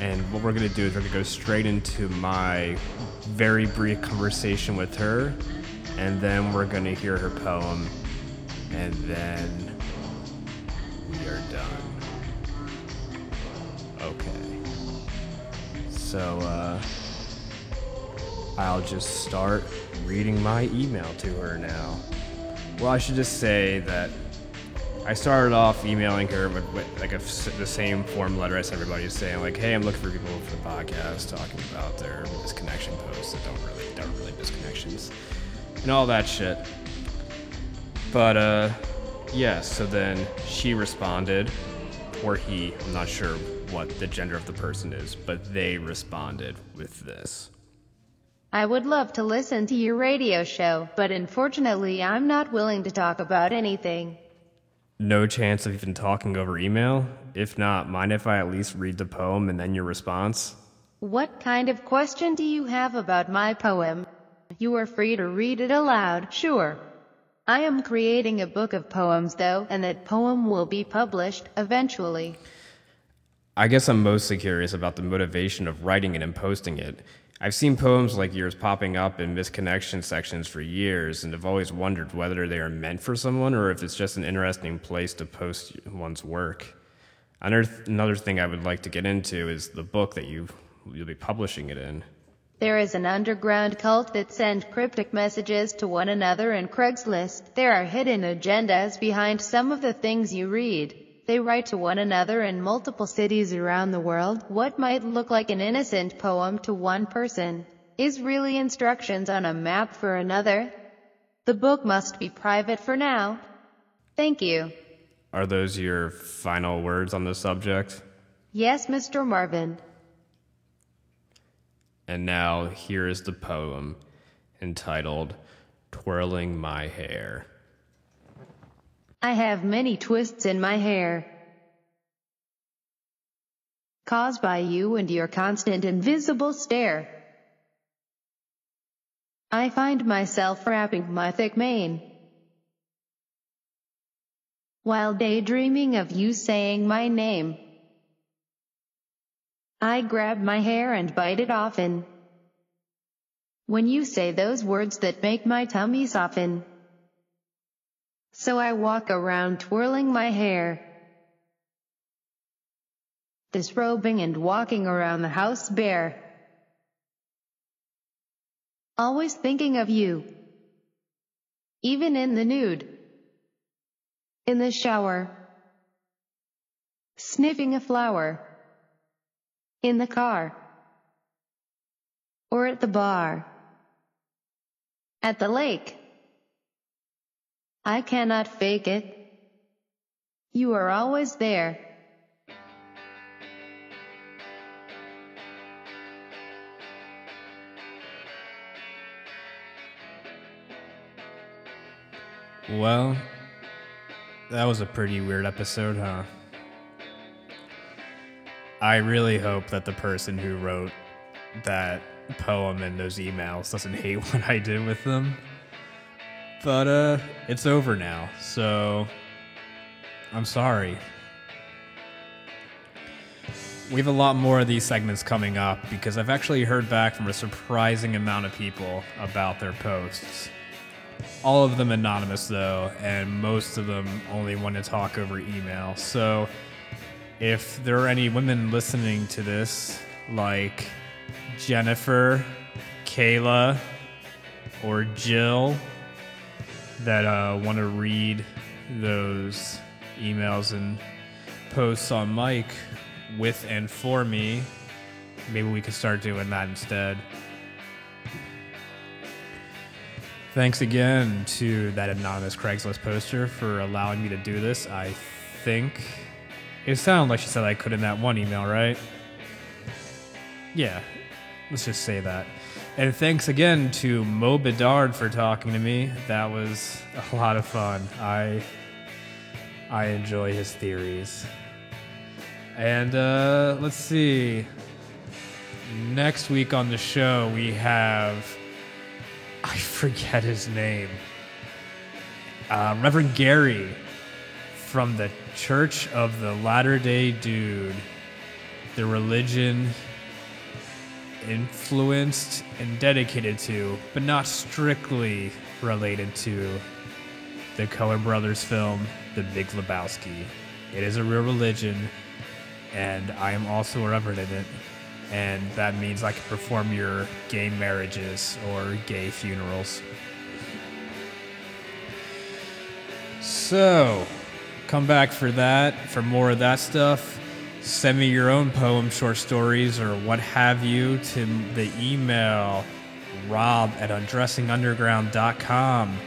and what we're going to do is we're going to go straight into my very brief conversation with her. And then we're going to hear her poem. And then we are done. Okay. So, uh, I'll just start reading my email to her now. Well, I should just say that I started off emailing her with, with like a, the same form letter as everybody is saying, like, "Hey, I'm looking for people for the podcast, talking about their misconnection posts that don't really don't really misconnections, and all that shit." But uh, yeah. So then she responded, or he. I'm not sure what the gender of the person is, but they responded with this. I would love to listen to your radio show, but unfortunately, I'm not willing to talk about anything no chance of even talking over email? If not, mind if I at least read the poem and then your response? What kind of question do you have about my poem? You are free to read it aloud, sure. I am creating a book of poems, though, and that poem will be published eventually. I guess I'm mostly curious about the motivation of writing it and posting it. I've seen poems like yours popping up in misconnection sections for years and have always wondered whether they are meant for someone or if it's just an interesting place to post one's work. Another, thing I would like to get into is the book that you, you'll be publishing it in. There is an underground cult that send cryptic messages to one another in Craigslist. There are hidden agendas behind some of the things you read. They write to one another in multiple cities around the world. What might look like an innocent poem to one person is really instructions on a map for another. The book must be private for now. Thank you. Are those your final words on the subject? Yes, Mr. Marvin. And now here is the poem entitled Twirling My Hair. I have many twists in my hair. Caused by you and your constant invisible stare. I find myself wrapping my thick mane. While daydreaming of you saying my name. I grab my hair and bite it often. When you say those words that make my tummy soften. So I walk around twirling my hair. Disrobing and walking around the house bare. Always thinking of you. Even in the nude. In the shower. Sniffing a flower. In the car. Or at the bar. At the lake. I cannot fake it. You are always there. Well, that was a pretty weird episode, huh? I really hope that the person who wrote that poem and those emails doesn't hate what I did with them. But uh it's over now. So I'm sorry. We have a lot more of these segments coming up because I've actually heard back from a surprising amount of people about their posts. All of them anonymous though, and most of them only want to talk over email. So if there are any women listening to this, like Jennifer, Kayla, or Jill, that uh, want to read those emails and posts on Mike with and for me, maybe we could start doing that instead. Thanks again to that anonymous Craigslist poster for allowing me to do this. I think it sounded like she said I could in that one email, right? Yeah, let's just say that. And thanks again to Mo Bedard for talking to me. That was a lot of fun. I I enjoy his theories. And uh, let's see. Next week on the show we have I forget his name. Uh, Reverend Gary from the Church of the Latter Day Dude. The religion influenced and dedicated to, but not strictly related to, the Coen Brothers film, The Big Lebowski. It is a real religion, and I am also a reverend in it, and that means I can perform your gay marriages or gay funerals. So, come back for that, for more of that stuff. Send me your own poem, short stories, or what have you to the email rob at undressingunderground.com.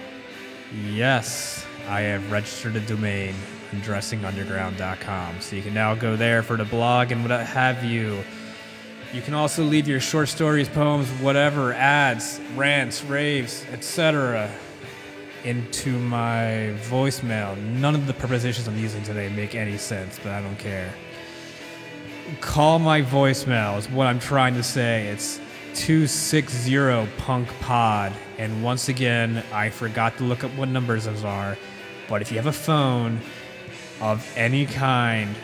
Yes, I have registered a domain, undressingunderground.com. So you can now go there for the blog and what have you. You can also leave your short stories, poems, whatever, ads, rants, raves, etc. into my voicemail. None of the prepositions I'm using today make any sense, but I don't care. Call my voicemail is what I'm trying to say. It's 260 Punk Pod. And once again, I forgot to look up what numbers those are. But if you have a phone of any kind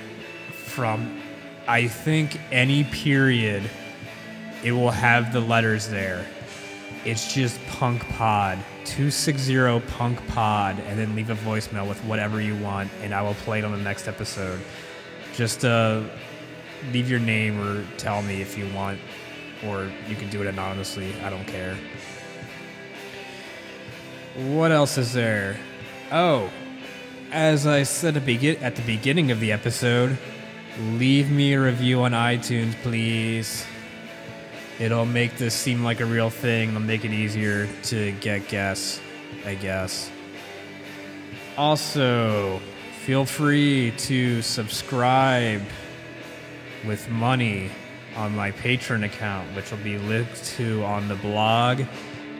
from I think any period it will have the letters there. It's just Punk Pod, 260 Punk Pod, and then leave a voicemail with whatever you want, and I will play it on the next episode. Just uh, leave your name or tell me if you want, or you can do it anonymously. I don't care. What else is there? Oh, as I said at the beginning of the episode, leave me a review on iTunes, please. It'll make this seem like a real thing. It'll make it easier to get guests, I guess. Also, feel free to subscribe with money on my Patreon account, which will be linked to on the blog.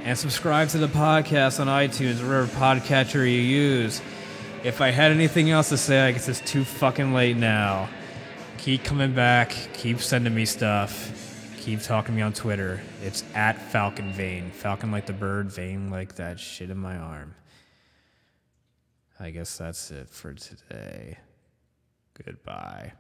And subscribe to the podcast on iTunes, or whatever podcatcher you use. If I had anything else to say, I guess it's too fucking late now. Keep coming back. Keep sending me stuff. Keep talking to me on Twitter. It's at Falcon Vein. Falcon like the bird, vein like that shit in my arm. I guess that's it for today. Goodbye.